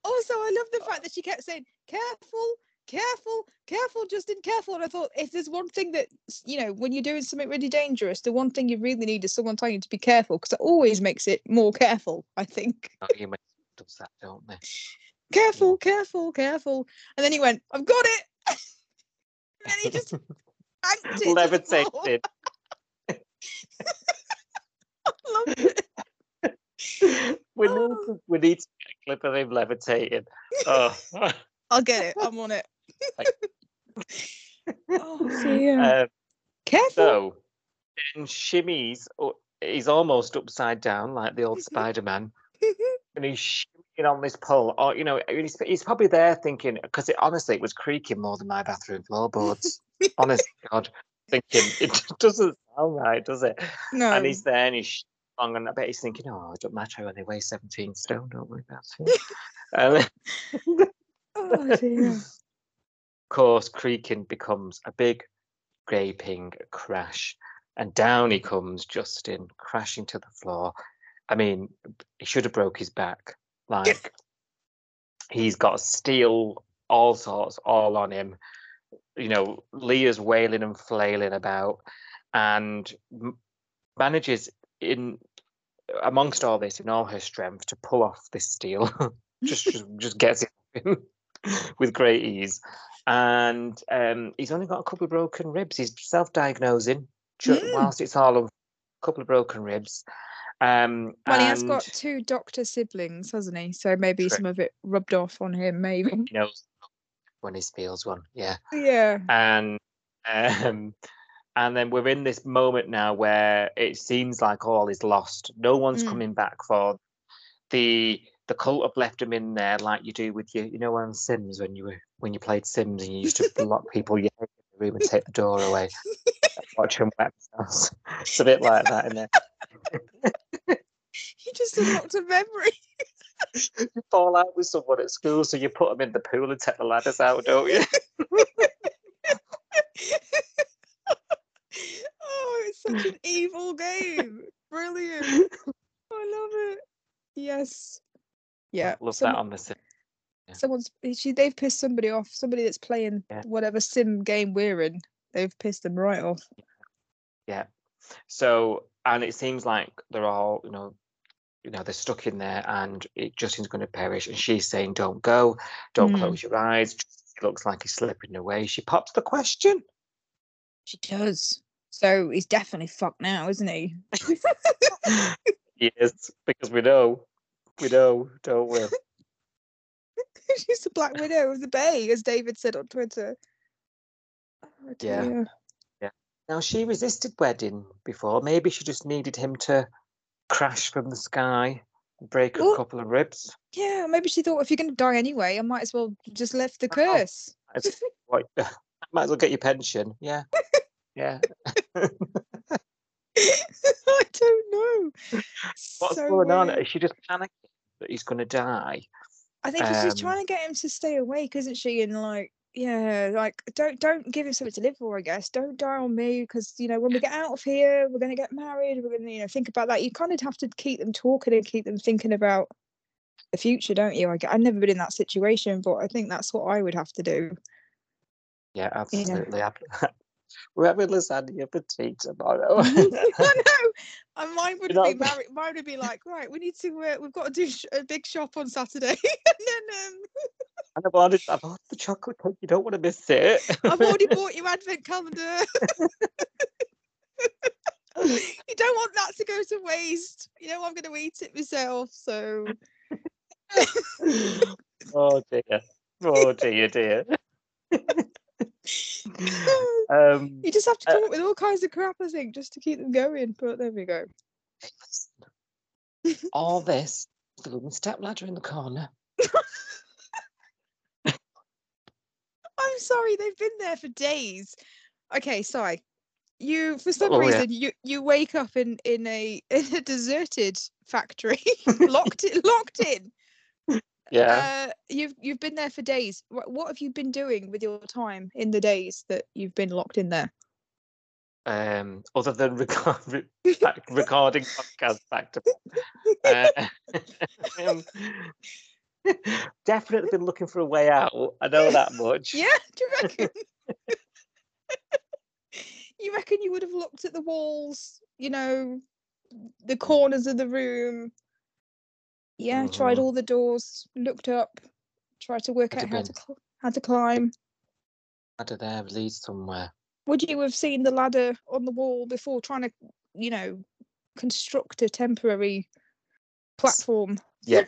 also, I love the fact that she kept saying, "Careful, careful, careful, Justin, careful." And I thought, if there's one thing that you know, when you're doing something really dangerous, the one thing you really need is someone telling you to be careful, because it always makes it more careful. I think. Make does that, don't they? Careful, careful, careful. And then he went, "I've got it." and then he just Yanked it to the levitated. I love it. we, need Oh. to, we need to get a clip of him levitating. Oh, I'll get it. I'm on it. oh dear. um, Careful. so then shimmies. oh, He's almost upside down like the old Spider Man. and he's shimmying on this pull, Or you know, he's, he's probably there thinking because it honestly it was creaking more than my bathroom floorboards. Honest to God, thinking it doesn't sound right, does it? no. And he's there and he's long and I bet he's thinking, oh, it don't matter when they weigh 17 stone, don't worry about it. oh dear. of course, creaking becomes a big gaping crash, and down he comes, Justin, crashing to the floor. I mean, he should have broke his back. Like, he's got steel, all sorts, all on him. You know, Leah's wailing and flailing about, and m- manages in amongst all this, in all her strength, to pull off this steel. just, just, just gets it with great ease and um, he's only got a couple of broken ribs. He's self-diagnosing Mm. whilst it's all a couple of broken ribs. Um, Well, he has got two doctor siblings, hasn't he? So maybe Correct. some of it rubbed off on him, maybe. he knows when he feels one. Yeah, Yeah. and um, and then we're in this moment now where it seems like all is lost. No one's Mm. coming back for the the cult have left him in there like you do with your, you know, on Sims when you were when you played Sims and you used to lock people you hate in the room and take the door away, watch them wet themselves. It's a bit like that in there. He just unlocked a memory. You fall out with someone at school, so you put them in the pool and take the ladders out, don't you? oh, it's such an evil game. Brilliant. I love it. Yes. Yeah. Love some- that on the Sims. yeah. Someone's she, they've pissed somebody off. Somebody that's playing Yeah. whatever sim game we're in. They've pissed them right off. Yeah. So, and it seems like they're all, you know, you know, they're stuck in there, and it, Justin's going to perish. And she's saying, "Don't go, don't Mm. close your eyes." It looks like he's slipping away. She pops the question. She does. So he's definitely fucked now, isn't he? yes, because we know, we know, don't we? She's the Black Widow of the Bay, as David said on Twitter. Oh, Yeah. Now she resisted wedding before. Maybe she just needed him to crash from the sky, and break Well- a couple of ribs. Yeah, maybe she thought if you're going to die anyway, I might as well just lift the curse. Like, might as well get your pension. Yeah, yeah. I don't know. What's So going on? Is she just panicking that he's going to die? I think she's Um, trying to get him to stay awake, isn't she? And like, yeah, like don't don't give him something to live for. I guess don't die on me because you know when we get out of here, we're gonna get married. We're gonna you know think about that. You kind of have to keep them talking and keep them thinking about the future, don't you? I, I've never been in that situation, but I think that's what I would have to do. Yeah, absolutely. Ab- We're having lasagna for tea tomorrow. I know. And mine would be married. Mine would be like, right, we need to. Uh, we've got to do sh- a big shop on Saturday, and then um, and I've ordered, I've ordered the chocolate cake. You don't want to miss it. I've already bought you advent calendar. you don't want that to go to waste. You know I'm going to eat it myself. So oh dear. Oh dear, dear. Um, you just have to Uh, come up with all kinds of crap, I think, just to keep them going. But there we go. all this, the little step ladder in the corner. I'm sorry, they've been there for days. Okay, sorry. You for some Oh, yeah. reason you you wake up in in a in a deserted factory, locked in, locked in. Yeah. Uh, you've you've been there for days. What, what have you been doing with your time in the days that you've been locked in there? um, other than record, re- back, recording podcasts back to back. Uh, um, definitely been looking for a way out. I know that much. Yeah, do you reckon? you reckon you would have looked at the walls, you know, the corners of the room? Yeah, tried Mhm. all the doors, looked up, tried to work out how to cl- how to climb. Ladder there leads somewhere. would you have seen the ladder on the wall before trying to, you know, construct a temporary platform? Yeah.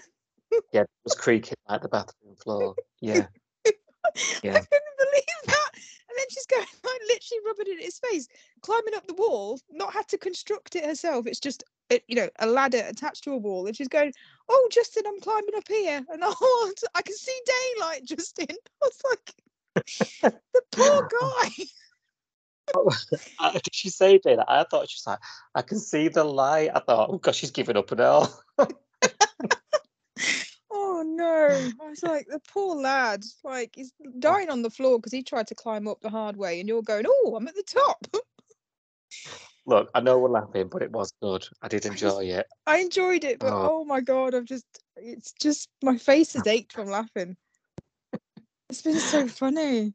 Yeah, it was creaking like the bathroom floor. Yeah. yeah. I couldn't believe that. And then she's going like literally rubbing it in his face, climbing up the wall, not had to construct it herself. It's just it, you know, a ladder attached to a wall, and she's going, "Oh, Justin, I'm climbing up here, and oh, I can see daylight, Justin." I was like, the poor guy. Uh, Did she say daylight? I thought she was like, I can see the light. I thought, oh gosh, she's giving up now. Oh no! I was like, the poor lad, like he's dying on the floor because he tried to climb up the hard way, and you're going, "Oh, I'm at the top." Look, I know we're laughing, but it was good. I did enjoy it. I enjoyed it, but Oh. oh my god, I've just it's just my face has ached from laughing. It's been so funny.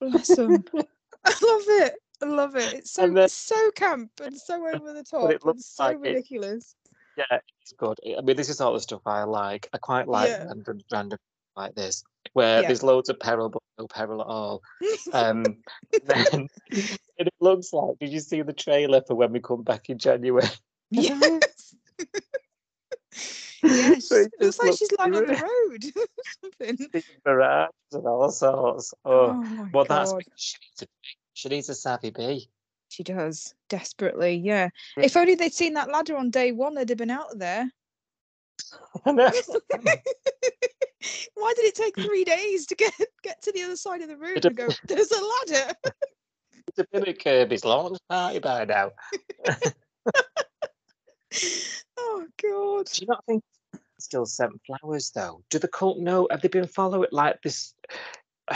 Bless him. I love it. I love it. It's so then- it's so camp and so over the top it and looks so like it- ridiculous. Yeah, it's good. I mean, this is all the stuff I like. I quite like Yeah. random, random like this, where Yeah. there's loads of peril, but no peril at all. Um, then and it looks like. Did you see the trailer for when we come back in January? yes. yes. So it looks like she's lying on the road. or Something. Barrage and all sorts. Oh, Oh, my well, god. that's she needs be. She needs a savvy bee. She does desperately, yeah. Yeah. If only they'd seen that ladder on day one, they'd have been out of there. Why did it take three days to get get to the other side of the room and go? There's a ladder. It's a bit of Kirby's launch party by now. oh god. Do you not think still sent flowers though? Do the cult know? Have they been following like this?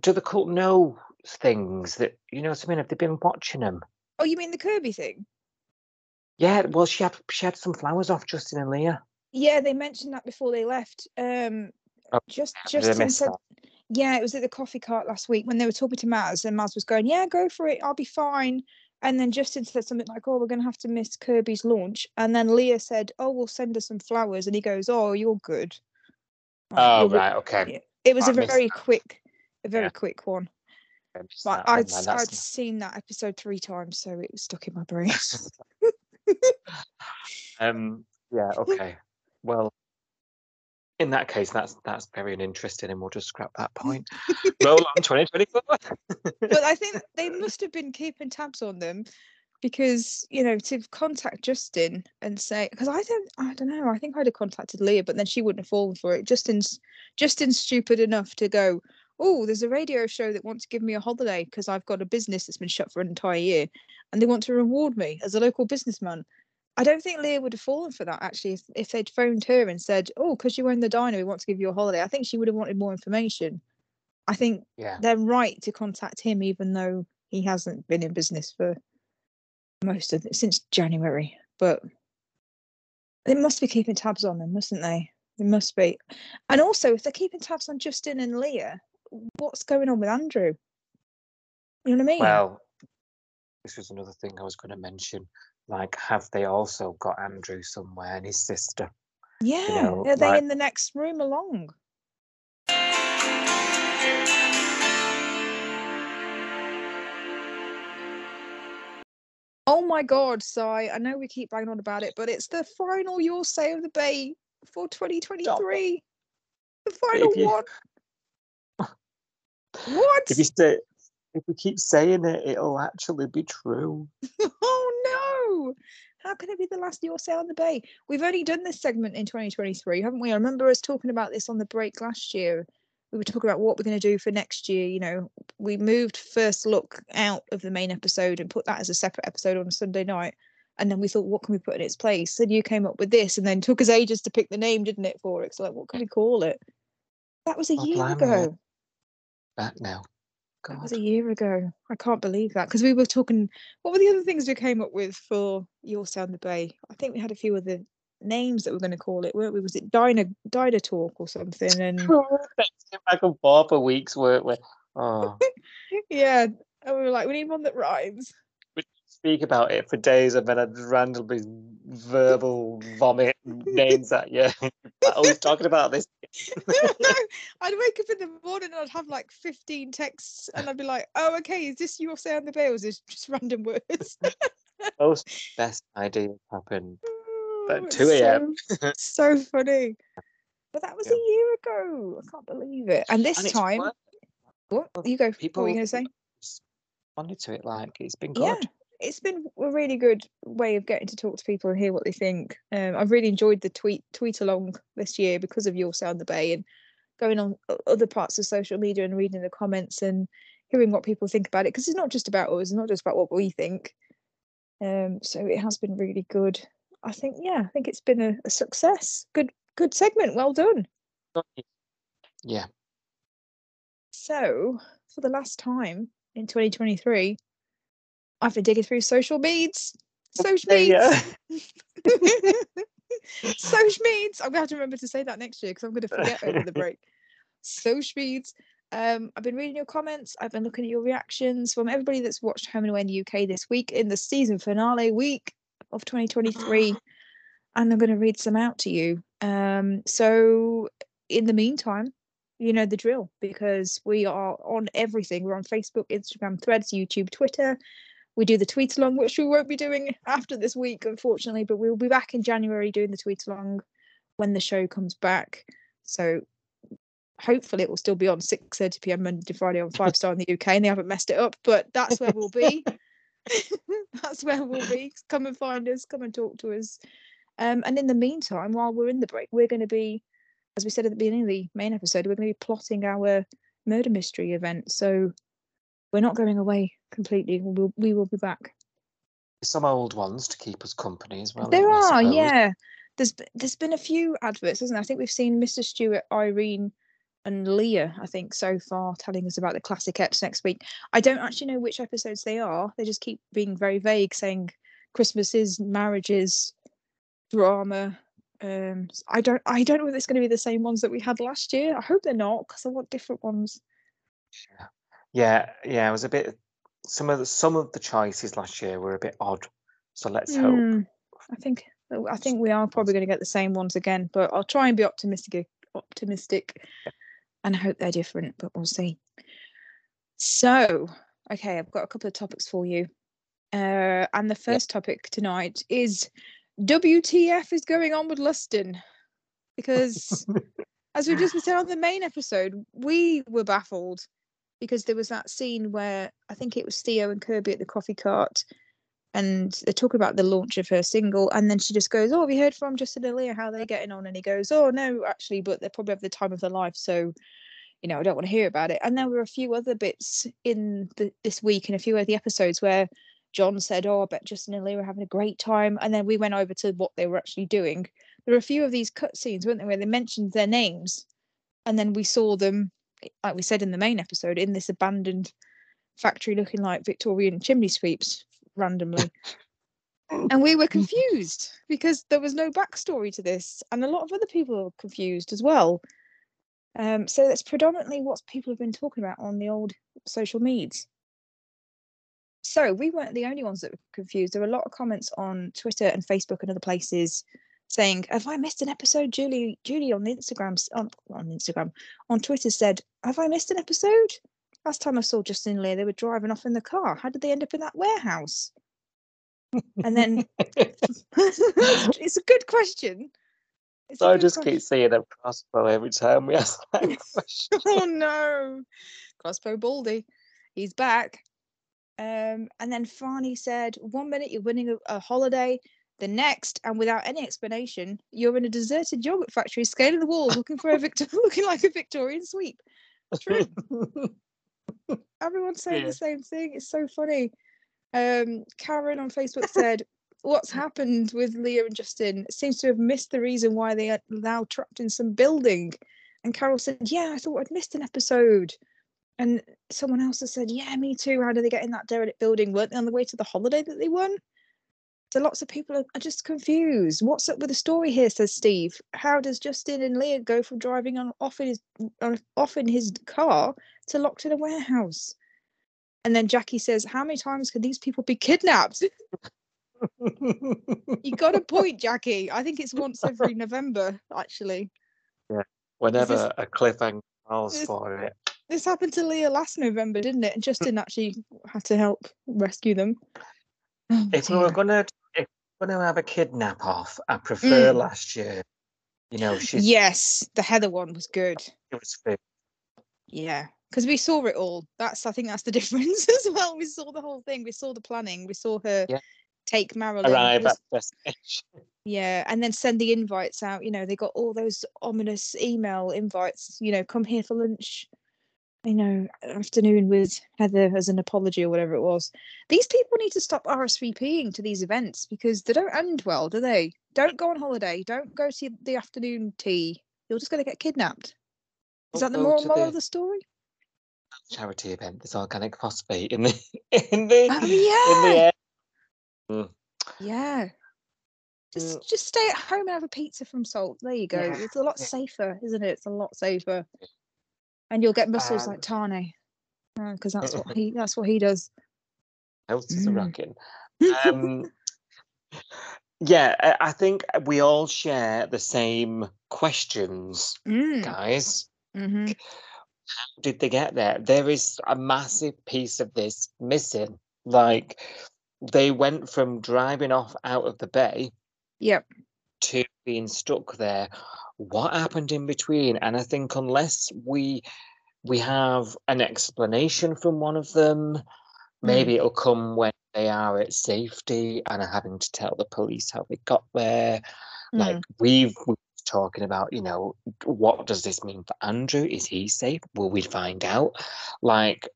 Do the cult know things that you know what I mean? Have they been watching them? Oh, you mean the Kirby thing? Yeah. Well, she had she had some flowers off Justin and Leah. Yeah, they mentioned that before they left. Um, Oh, just Justin said, that? yeah, it was at the coffee cart last week when they were talking to Maz, and Maz was going, "Yeah, go for it, I'll be fine." And then Justin said something like, "Oh, we're going to have to miss Kirby's launch." And then Leah said, "Oh, we'll send her some flowers," and he goes, "Oh, you're good." Oh you're re- right, okay. It was I a very that. quick, a very Yeah. quick one. I missed But that one I'd then, s- that's I'd seen that episode three times, so it was stuck in my brain. Um. Yeah. Okay. Well, in that case, that's that's very uninteresting, and we'll just scrap that point. Roll on, twenty twenty four. but I think they must have been keeping tabs on them because you know to contact Justin and say because I don't I don't know I think I'd have contacted Leah but then she wouldn't have fallen for it. Justin's Justin's stupid enough to go. Oh, there's a radio show that wants to give me a holiday because I've got a business that's been shut for an entire year, and they want to reward me as a local businessman. I don't think Leah would have fallen for that actually if, if they'd phoned her and said, "Oh, because you own the diner, we want to give you a holiday." I think she would have wanted more information. I think yeah. they're right to contact him, even though he hasn't been in business for most of it since January. But they must be keeping tabs on them, mustn't they? They must be. And also, if they're keeping tabs on Justin and Leah, what's going on with Andrew? You know what I mean? Well, this was another thing I was going to mention. Like, have they also got Andrew somewhere and his sister? yeah. know, Are they like- in the next room along? Oh my God, Si! I know we keep banging on about it, but it's the final Your Say of the Bay for 2023. The final you- one. What? If you stay, if we keep saying it, it'll actually be true. Oh no! How can it be the last Your Say on the Bay? We've only done this segment in 2023, haven't we? I remember us talking about this on the break last year. We were talking about what we're going to do for next year. You know, we moved first look out of the main episode and put that as a separate episode on a Sunday night. And then we thought, what can we put in its place? And you came up with this, and then took us ages to pick the name, didn't it, for it? So, like, what can we call it? That was a Oh, year ago. Back now. That was a year ago. I can't believe that because we were talking. What were the other things we came up with for Your Say on the Bay? I think we had a few other names that we're going to call it, weren't we? Was it Diner Diner Talk or something? And back and forth for weeks, weren't we? Oh, yeah, and we were like, we need one that rhymes. we speak about it for days, and then I'd randomly verbal vomit names at you. I was talking about this. No, I'd wake up in the morning and I'd have like 15 texts and I'd be like, oh, okay, is this your say on the bales? Is just random words. Most best ideas happen Oh, at it's 2 a.m. So, so funny. But that was Yeah. a year ago. I can't believe it. And this And time, worked. what you go? what were people- you going to say? responded to it like it's been Yeah, good. It's been a really good way of getting to talk to people and hear what they think. Um, I've really enjoyed the tweet tweet along this year because of your say on the bay and going on other parts of social media and reading the comments and hearing what people think about it because it's not just about us, it's not just about what we think. Um, so it has been really good. I think, yeah, I think it's been a, a success. Good, good segment. Well done. Yeah. So, for the last time in 2023, I've been digging through social medias. Social medias. social medias. I'm going to have to remember to say that next year because I'm going to forget over the break. Social medias. Um, I've been reading your comments. I've been looking at your reactions from everybody that's watched Home and Away in the UK this week in the season finale week of 2023. and I'm going to read some out to you. Um, so, in the meantime, you know the drill because we are on everything. We're on Facebook, Instagram, Threads, YouTube, Twitter. We do the tweet along, which we won't be doing after this week, unfortunately, but we'll be back in January doing the tweet along when the show comes back. So hopefully it will still be on 6:30 p.m. Monday to Friday on Five Star in the UK, and they haven't messed it up. But that's where we'll be. that's where we'll be. Come and find us. Come and talk to us. Um, and in the meantime, while we're in the break, we're going to be, as we said at the beginning of the main episode, we're going to be plotting our murder mystery event. So we're not going away completely. We'll, we will be back. Some old ones to keep us company as well. there are, yeah. There's there's been a few adverts, hasn't there? I think we've seen Mr. Stewart, Irene, and Leah. I think so far telling us about the classic eps next week. I don't actually know which episodes they are. They just keep being very vague, saying Christmases, marriages, drama. Um, I don't I don't know if it's going to be the same ones that we had last year. I hope they're not because I want different ones. Yeah, yeah. It was a bit. Some of the some of the choices last year were a bit odd. So let's hope. Hmm, I think I think we are probably going to get the same ones again, but I'll try and be optimistic optimistic and hope they're different, but we'll see. So, okay, I've got a couple of topics for you. Uh, and the first topic tonight is WTF is going on with Luston? Because as we just said on the main episode, we were baffled because there was that scene where I think it was Theo and Kirby at the coffee cart and they talk about the launch of her single and then she just goes, Oh, have you heard from Justin and Leah how they're getting on? And he goes, Oh no, actually, but they probably have the time of their life, so you know, I don't want to hear about it. And there were a few other bits in the, this week and a few of the episodes where John said, Oh, I bet Justin and Leah were having a great time. And then we went over to what they were actually doing. There were a few of these cut scenes, weren't there, where they mentioned their names and then we saw them, like we said in the main episode, in this abandoned factory looking like Victorian chimney sweeps randomly. and we were confused because there was no backstory to this, and a lot of other people were confused as well. Um, so that's predominantly what people have been talking about on the old social medias. So we weren't the only ones that were confused. There were a lot of comments on Twitter and Facebook and other places saying, "Have I missed an episode?" Julie, Julie on Instagram, on, on Instagram, on Twitter said, "Have I missed an episode?" Last time I saw Justin and Leah, they were driving off in the car. How did they end up in that warehouse? And then it's a good question. It's So I just question. keep seeing a crossbow every time we ask that question. oh no crossbow baldy he's back um and then Farney said one minute you're winning a, a holiday the next and without any explanation you're in a deserted yogurt factory scaling the walls looking for a victor looking like a victorian sweep. True. Everyone's saying Yeah. the same thing. It's so funny. Um karen on facebook said what's happened with leah and justin? Seems to have missed the reason why they are now trapped in some building. And carol said yeah i thought i'd missed an episode. And someone else has said yeah me too. How did they get in that derelict building? Weren't they on the way to the holiday that they won so lots of people are, are just confused. What's up with the story here says steve? How does justin and leah go from driving on off in his on, off in his car to locked in a warehouse? And then jackie says how many times can these people be kidnapped? You got a point jackie. I think it's once every november actually. Yeah, Whenever a cliffhanger calls This- for it. This happened to Leah last November, didn't it? And Justin actually had to help rescue them. Oh, If we were gonna we're gonna have a kidnap off, I prefer Mm. last year. You know, she's Yes, the Heather one was good. it was fit. Yeah, because we saw it all. That's I think that's the difference as well. We saw the whole thing. We saw the planning. We saw her Yeah. take Marilyn. arrive was- at destination. Yeah, and then send the invites out. You know, they got all those ominous email invites. You know, come here for lunch. You know, afternoon with Heather as an apology or whatever it was. These people need to stop RSVPing to these events because they don't end well, do they? Don't go on holiday. Don't go to the afternoon tea. You're just going to get kidnapped. Is that the moral, moral of the story? charity event. There's organophosphate in the in the Oh, in yeah. the air. Mm. Yeah. Just Mm. just stay at home and have a pizza from Salt. There you go. Yeah, It's a lot yeah. safer, isn't it? It's a lot safer. And you'll get muscles like Um, Tane. Because that's what he that's what he does. Health is a Mm. rocking. Um, yeah, I, I think we all share the same questions, Mm, guys. hmm How did they get there? There is a massive piece of this missing. Like they went from driving off out of the bay Yep. To being stuck there. What happened in between? And I think unless we we have an explanation from one of them, maybe it'll come when they are at safety and are having to tell the police how they got there. Like we've we were talking about, you know, what does this mean for Andrew? Is he safe? Will we find out? Like,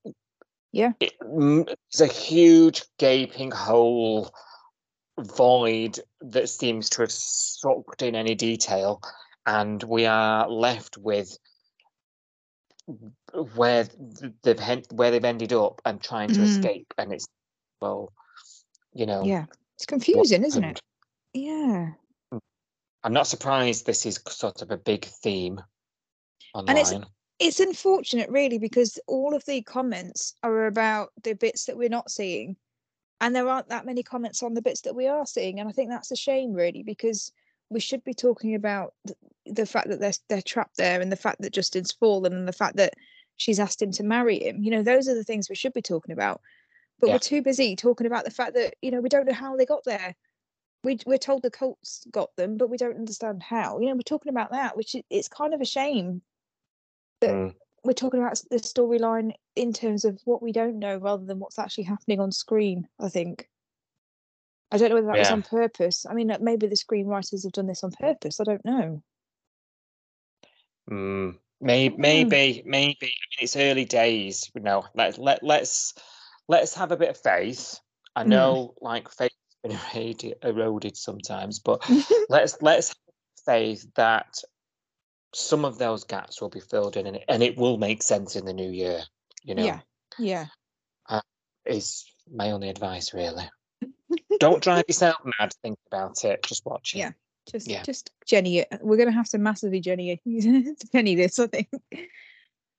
Yeah. it, mm, it's a huge gaping hole void that seems to have sucked in any detail, and we are left with where they've where they've ended up and trying to Mm. escape, and it's well, you know, Yeah. It's confusing, isn't it? Yeah. I'm not surprised this is sort of a big theme online. And it's- It's unfortunate really because all of the comments are about the bits that we're not seeing. And there aren't that many comments on the bits that we are seeing. And I think that's a shame really because we should be talking about the fact that they're they're trapped there and the fact that Justin's fallen and the fact that she's asked him to marry him. You know, those are the things we should be talking about. But Yeah. we're too busy talking about the fact that, you know, we don't know how they got there. We, we're told the cults got them, but we don't understand how. You know, we're talking about that, which i- it's kind of a shame that Mm. We're talking about the storyline in terms of what we don't know rather than what's actually happening on screen. I think. I don't know whether that was on purpose. I mean, maybe the screenwriters have done this on purpose. I don't know. Mm, may, don't maybe, maybe. I mean, it's early days. You know, let let let's let's have a bit of faith. I Mm. know, like faith's been eroded, eroded sometimes, but let's let's have faith that some of those gaps will be filled in, and it, and it will make sense in the new year. You know, Yeah. Yeah. is my only advice really. Don't drive yourself mad. Think about it. Just watch it. Yeah. Just, Yeah. just Jenny it. We're gonna have to massively Jenny Jenny this, I think.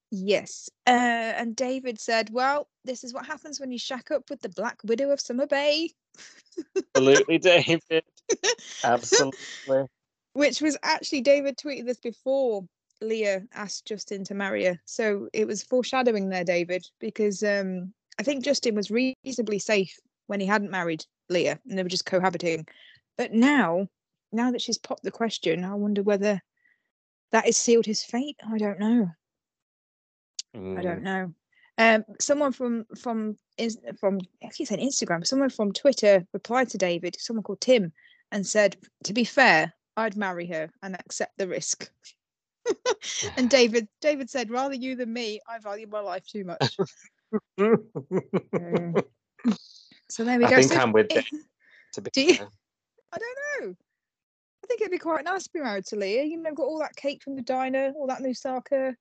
Yes. Uh, and David said, "Well, this is what happens when you shack up with the Black Widow of Summer Bay." Absolutely, David. Absolutely. Which was actually David tweeted this before Leah asked Justin to marry her. So it was foreshadowing there, David, because um, I think Justin was reasonably safe when he hadn't married Leah and they were just cohabiting. But now, now that she's popped the question, I wonder whether that has sealed his fate. I don't know. I Mm, don't know. Um, someone from from Ins- from I saying Instagram. Someone from Twitter replied to David. Someone called Tim, and said, "To be fair, I'd marry her and accept the risk." and David David said, "Rather you than me. I value my life too much." Mm. so there we I go. think So I'm with if- Dave, to be do you, I don't know. I think it'd be quite nice to be married to Leah. You know, got all that cake from the diner, all that moussaka.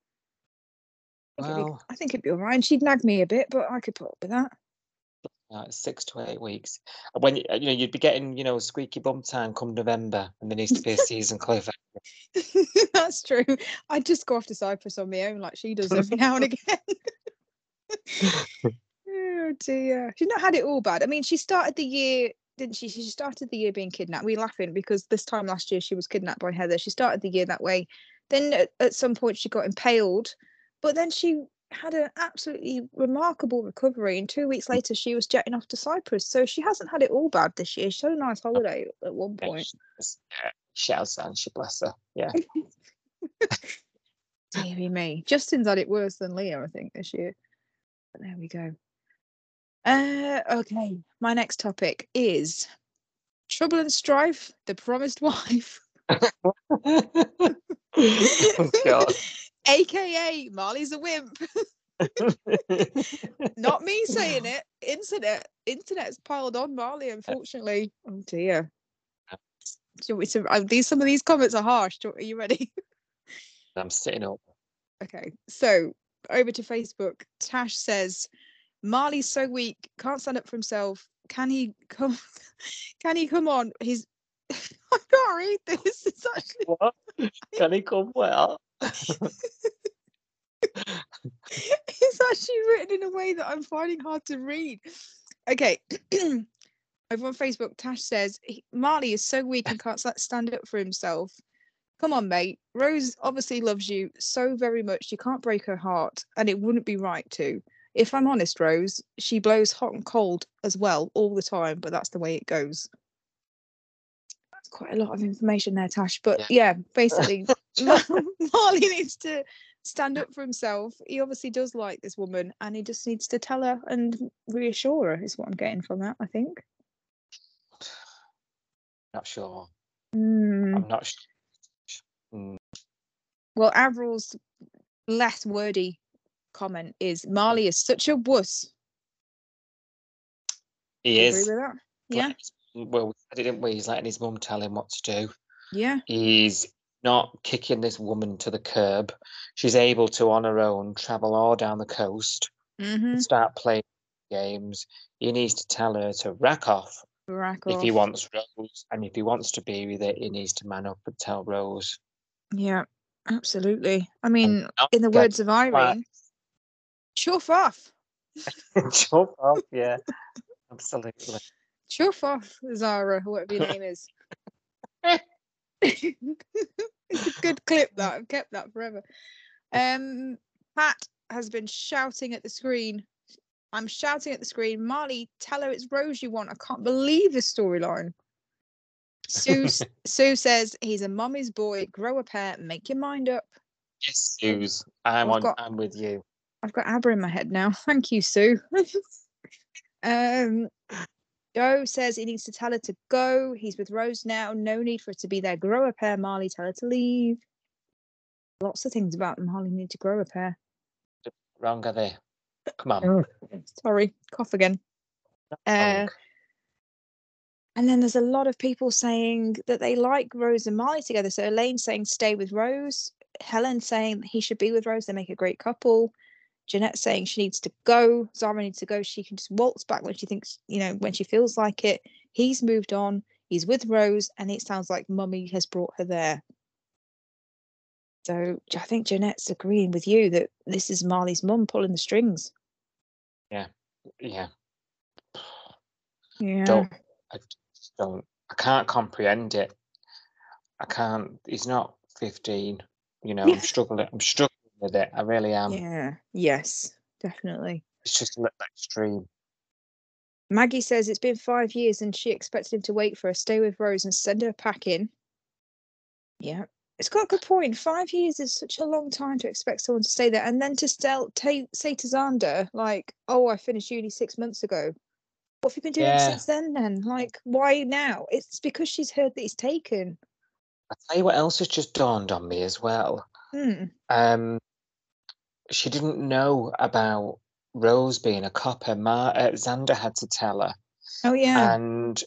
I think, it'd be, I think it'd be all right. And she'd nag me a bit, but I could put up with that. Uh, six to eight weeks. When you, uh, know you'd be getting you know squeaky bum time come November, and there needs to be a season cliff. That's true. I'd just go off to Cyprus on my own, like she does every now and again. oh dear. She's not had it all bad. I mean, she started the year, didn't she? She started the year being kidnapped. We are laughing because this time last year she was kidnapped by Heather. She started the year that way. Then at, at some point she got impaled, but then she had an absolutely remarkable recovery. And two weeks later, she was jetting off to Cyprus. So she hasn't had it all bad this year. She had a nice holiday at one Yeah, point. she- yeah, Shouts and she bless her. Yeah. Deary me. Justin's had it worse than Leah, I think, this year. But there we go. Uh, okay. My next topic is Trouble and Strife, the promised wife, oh, God. Aka Mali's a wimp. Not me saying it. Internet. Internet's piled on Mali, unfortunately. Oh dear. Do you want me to, uh, these some of these comments are harsh. Are you ready? I'm sitting up. Okay, so over to Facebook. Tash says, "Mali's so weak, can't stand up for himself. Can he come? Can he come on? He's I can't read this. It's actually What? Can he come well? It's actually written in a way that I'm finding hard to read. Okay." Over on Facebook, Tash says Mali is so weak and can't stand up for himself. Come on, mate. Rose obviously loves you so very much you can't break her heart, and it wouldn't be right to. If I'm honest, Rose, she blows hot and cold as well all the time, but that's the way it goes. That's quite a lot of information there, Tash. But yeah, basically, Mar- Mali needs to stand up for himself. He obviously does like this woman, and he just needs to tell her and reassure her. Is what I'm getting from that. I think. Not sure. Mm. I'm not sure. Mm, Well, Avril's less wordy comment is Mali is such a wuss. He is. Agree with that? Yeah. Well, we said it, didn't we? He's letting his mum tell him what to do. Yeah. He's not kicking this woman to the curb. She's able to, on her own, travel all down the coast, Mm-hmm. start playing games. He needs to tell her to rack off Rack if he wants Rose, and if he wants to be with it, he needs to man up and tell Rose. Yeah, absolutely. I mean, in the words of Irene, chuff off. Jump off, yeah, absolutely. Chuff off, Zara, whatever your name is. good clip that I've kept that forever. Um Pat has been shouting at the screen. I'm shouting at the screen. Mali, tell her it's Rose you want. I can't believe this storyline. Sue Sue says he's a mommy's boy. Grow a pair, make your mind up. Yes, Suze, I'm I've on. got- I'm with you. I've got ABBA in my head now. Thank you, Sue. um, Joe says he needs to tell her to go. He's with Rose now. No need for her to be there. Grow a pair, Mali. Tell her to leave. Lots of things about Mali need to grow a pair. Wrong are they? Come on. Sorry, cough again. Uh, and then there's a lot of people saying that they like Rose and Mali together. So Elaine saying stay with Rose. Helen saying he should be with Rose. They make a great couple. Jeanette saying she needs to go. Zara needs to go. She can just waltz back when she thinks, you know, when she feels like it. He's moved on. He's with Rose, and it sounds like Mummy has brought her there. So I think Jeanette's agreeing with you that this is Mali's mum pulling the strings. Yeah. Yeah. Don't. I just don't. I can't comprehend it. I can't. He's not 15. You know, I'm struggling. I'm struggling with it. I really am. yeah. Yes, definitely. It's just a little extreme. Maggie says it's been five years and she expected him to wait for her, stay with Rose and send her packing. Yeah, it's got a good point. Five years is such a long time to expect someone to stay there. And then to tell, ta say to Xander, like, oh, I finished uni six months ago. What have you been doing Yeah. since then then? Like, why now? It's because she's heard that he's taken. I tell you what else has just dawned on me as well. Hmm. Um, she didn't know about Rose being a copper. Ma- uh, Xander had to tell her. Oh, yeah. And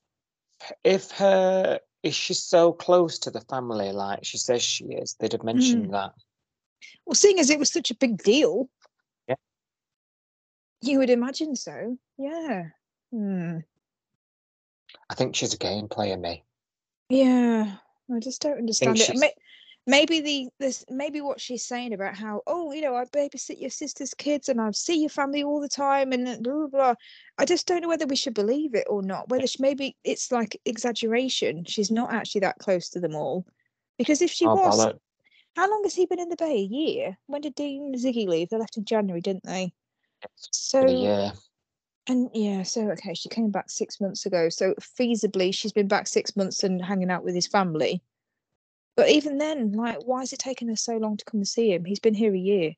if her is she so close to the family, like she says she is, they'd have mentioned that. well, seeing as it was such a big deal. Yeah. You would imagine so. Yeah. Hmm. I think she's a game player, me. Yeah, I just don't understand it. Maybe the this maybe what she's saying about how oh you know I babysit your sister's kids and I see your family all the time and uh, blah blah. blah. I just don't know whether we should believe it or not. Whether she, maybe it's like exaggeration. She's not actually that close to them all, because if she oh, was. How long has he been in the Bay? A year. When did Dean and Ziggy leave? They left in January, didn't they? So yeah. and yeah, so okay, she came back six months ago. So feasibly, she's been back six months and hanging out with his family. But even then, like, why is it taking her so long to come and see him? He's been here a year.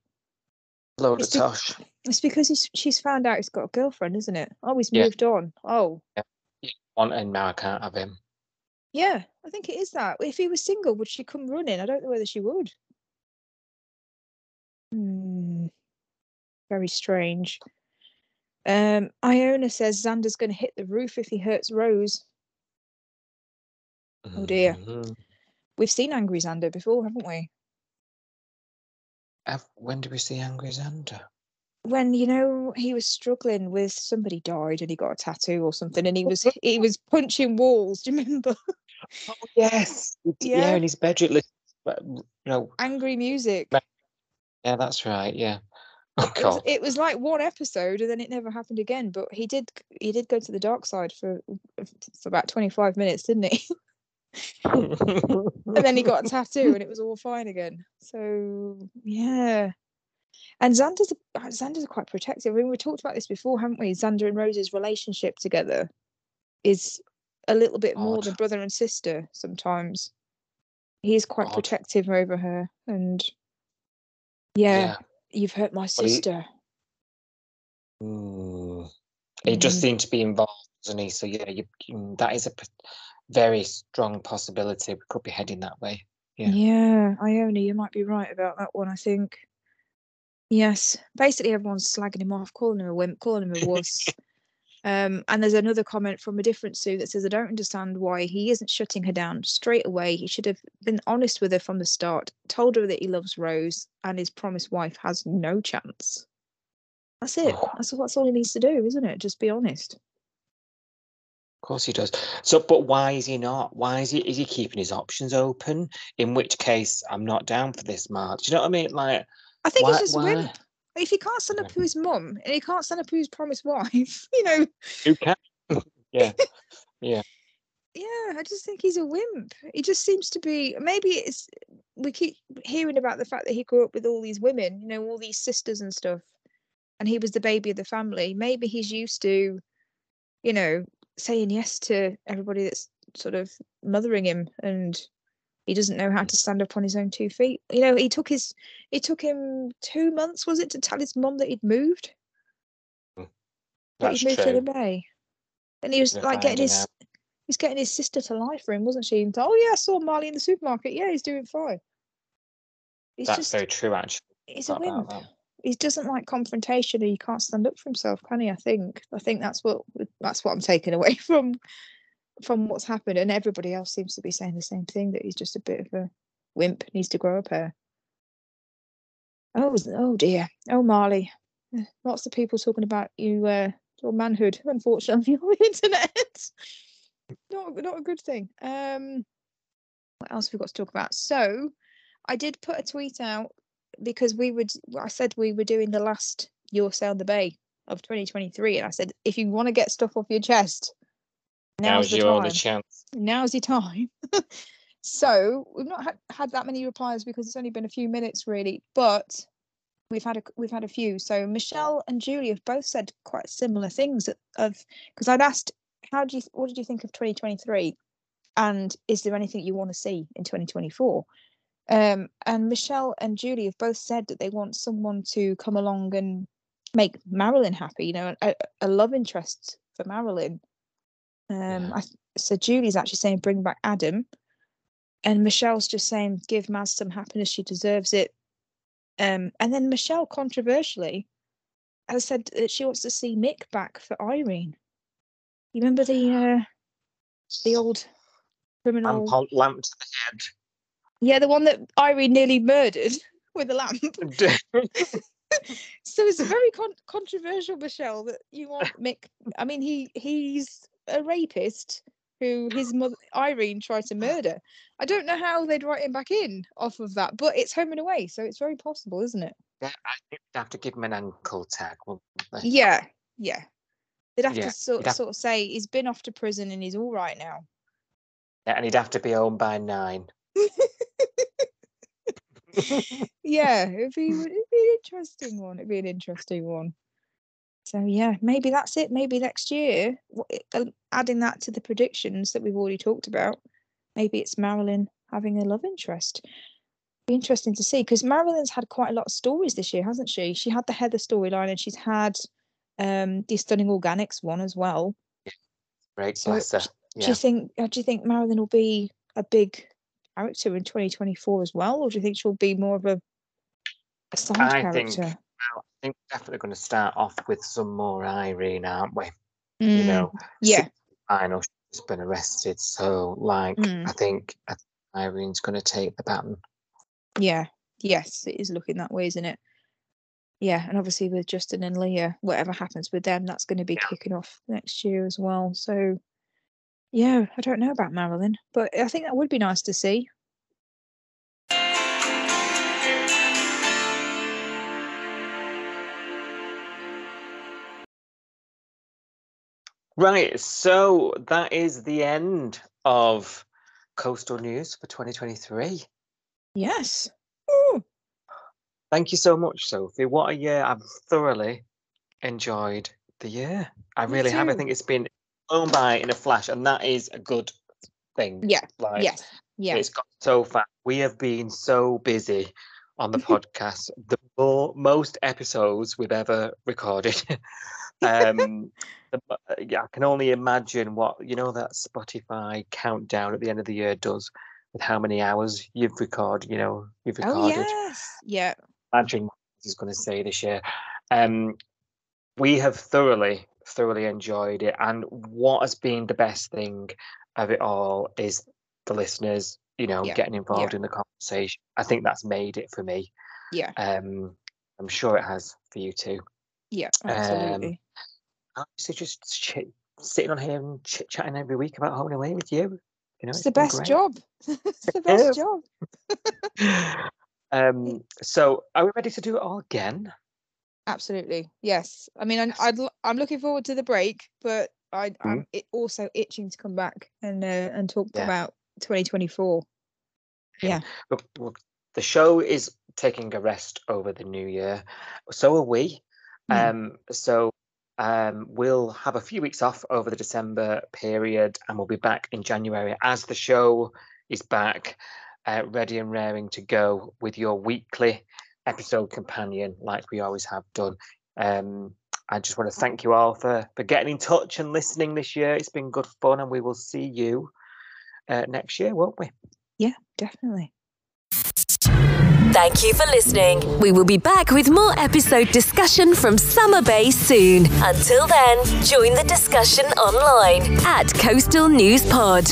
Load of It's be- tosh. It's because he's, she's found out he's got a girlfriend, isn't it? Oh, he's Yeah. moved on. Oh, Want and now I can't have him. yeah, I think it is that. If he was single, would she come running? I don't know whether she would. Hmm. Very strange. Um, Iona says Xander's going to hit the roof if he hurts Rose. Oh dear. Mhm. We've seen Angry Xander before, haven't we? Have- When did we see Angry Xander? When you know he was struggling with somebody died and he got a tattoo or something, and he was he was punching walls. Do you remember? Oh yes. Yeah, Yeah. in his bedroom. You know, Angry music. Yeah, that's right. Yeah. Oh It was, it was like one episode, and then it never happened again. But he did he did go to the dark side for for about twenty five minutes, didn't he? and then he got a tattoo, and it was all fine again. So yeah. And Xander's uh, Xander's quite protective. I mean, we talked about this before, haven't we? Xander and Rose's relationship together is a little bit more than brother and sister sometimes. He's quite Odd. protective over her, and yeah, yeah. you've hurt my he- sister. Mm. He just Mm. seemed to be involved, doesn't he? So yeah, you, that is a very strong possibility. We could be heading that way. Yeah. Yeah, Iona, you might be right about that one, I think. Yes, basically everyone's slagging him off, calling him a wimp, calling him a wuss. um, and there's another comment from a different Sue that says, I don't understand why he isn't shutting her down straight away. He should have been honest with her from the start, told her that he loves Rose and his promised wife has no chance. That's it. Oh. That's, that's all he needs to do, isn't it? Just be honest. Of course he does. So, but why is he not? Why is he? Is he keeping his options open? In which case, I'm not down for this, Mark. Do you know what I mean? Like, I think why? he's just a why? wimp. If he can't stand up to his mum and he can't stand up to his promised wife, you know, Who can? yeah, yeah. Yeah, I just think he's a wimp. He just seems to be. Maybe it's we keep hearing about the fact that he grew up with all these women, you know, all these sisters and stuff, and he was the baby of the family. Maybe he's used to, you know, saying yes to everybody that's sort of mothering him, and he doesn't know how to stand up on his own two feet. You know, he took his. It took him two months, was it, to tell his mom that he'd moved? Hmm. That he'd moved to the. Bay, and he was They're like getting his out. he's getting his sister to lie for him, wasn't she? And oh yeah, I saw Mali in the supermarket. Yeah, he's doing fine. He's That's just very true, actually. he's a wimp. He doesn't like confrontation, and he can't stand up for himself, can he? I think. I think that's what that's what I'm taking away from from what's happened, and everybody else seems to be saying the same thing that he's just a bit of a wimp, needs to grow up. Oh, oh dear. Oh, Mali. Lots of people talking about you, uh, your manhood, unfortunately, on the internet. not, not a good thing. Um, what else have we got to talk about? So, I did put a tweet out because we would. I said we were doing the last Your Say on the Bay of 2023, and I said if you want to get stuff off your chest, now's, Now's your only chance. now's your time. so we've not had, had that many replies because it's only been a few minutes really, but we've had a we've had a few. So Michelle and Julie have both said quite similar things of because I'd asked how do you what did you think of 2023 and is there anything you want to see in 2024 um and michelle and julie have both said that they want someone to come along and make marilyn happy you know a, a love interest for marilyn. Um. I, so julie's actually saying bring back adam and michelle's just saying give maz some happiness she deserves it. Um and then michelle controversially has said that she wants to see mick back for irene. You remember the uh the old criminal Lamp, on- lamp to yeah the one that irene nearly murdered with a lamp. So it's very con- controversial michelle that you want mick i mean he he's a rapist who his mother irene tried to murder. I don't know how they'd write him back in off of that but it's home and away so it's very possible isn't it? Yeah, I think we'd have to give him an ankle tag. yeah yeah. They'd have Yeah, to sort, have- sort of say he's been off to prison and he's all right now. Yeah, and he'd have to be home by nine. yeah, it'd be, it'd be an interesting one. It'd be an interesting one. So yeah, maybe that's it. Maybe next year, adding that to the predictions that we've already talked about, maybe it's Marilyn having a love interest. Be interesting to see because Marilyn's had quite a lot of stories this year, hasn't she? She had the Heather storyline and she's had um the Stunning Organics one as well. Great, so bless her. Yeah. Do you think? Uh, do you think Marilyn will be a big character in 2024 as well, or do you think she'll be more of a, a side I character? Think, I think we're definitely going to start off with some more Irene, aren't we? Mm, you know, yeah. I know she's been arrested, so like mm. I think Irene's going to take the baton. Yeah. Yes, it is looking that way, isn't it? Yeah, and obviously with Justin and Leah, whatever happens with them, that's going to be yeah. kicking off next year as well. So yeah, I don't know about Marilyn, but I think that would be nice to see. Right, so that is the end of Coastal News for 2023. Yes. Ooh. Thank you so much, Sophie. What a year. I've thoroughly enjoyed the year. I Me really too. have. I think it's been flown by in a flash, and that is a good thing. Yeah. Like, yes. Yeah. It's got so fast. We have been so busy on the podcast. the more, most episodes we've ever recorded. um, yeah, I can only imagine what you know that Spotify countdown at the end of the year does with how many hours you've recorded. You know, you've oh, recorded. Oh yes. Yeah. Imagine what he's going to say this year. Um, we have thoroughly thoroughly enjoyed it. And what has been the best thing of it all is the listeners, you know, yeah. getting involved yeah. in the conversation. I think that's made it for me. Yeah. Um, I'm sure it has for you too. Yeah, absolutely. Um, so just ch- sitting on here and chit chatting every week about home and away with you. You know, it's, it's the best great. job. it's the best job. um, so are we ready to do it all again? Absolutely, yes. I mean, I'm, I'd, I'm looking forward to the break, but I, mm. I'm it also itching to come back and uh, and talk yeah. about 2024. Yeah. Look, look, the show is taking a rest over the new year. So are we. Mm. Um, so um, we'll have a few weeks off over the December period, and we'll be back in January as the show is back, uh, ready and raring to go with your weekly episode companion like we always have done. Um, I just want to thank you all for, for getting in touch and listening this year. It's been good fun, and we will see you uh, next year, won't we? Yeah, definitely. Thank you for listening. We will be back with more episode discussion from Summer Bay soon. Until then, join the discussion online at Coastal News Pod.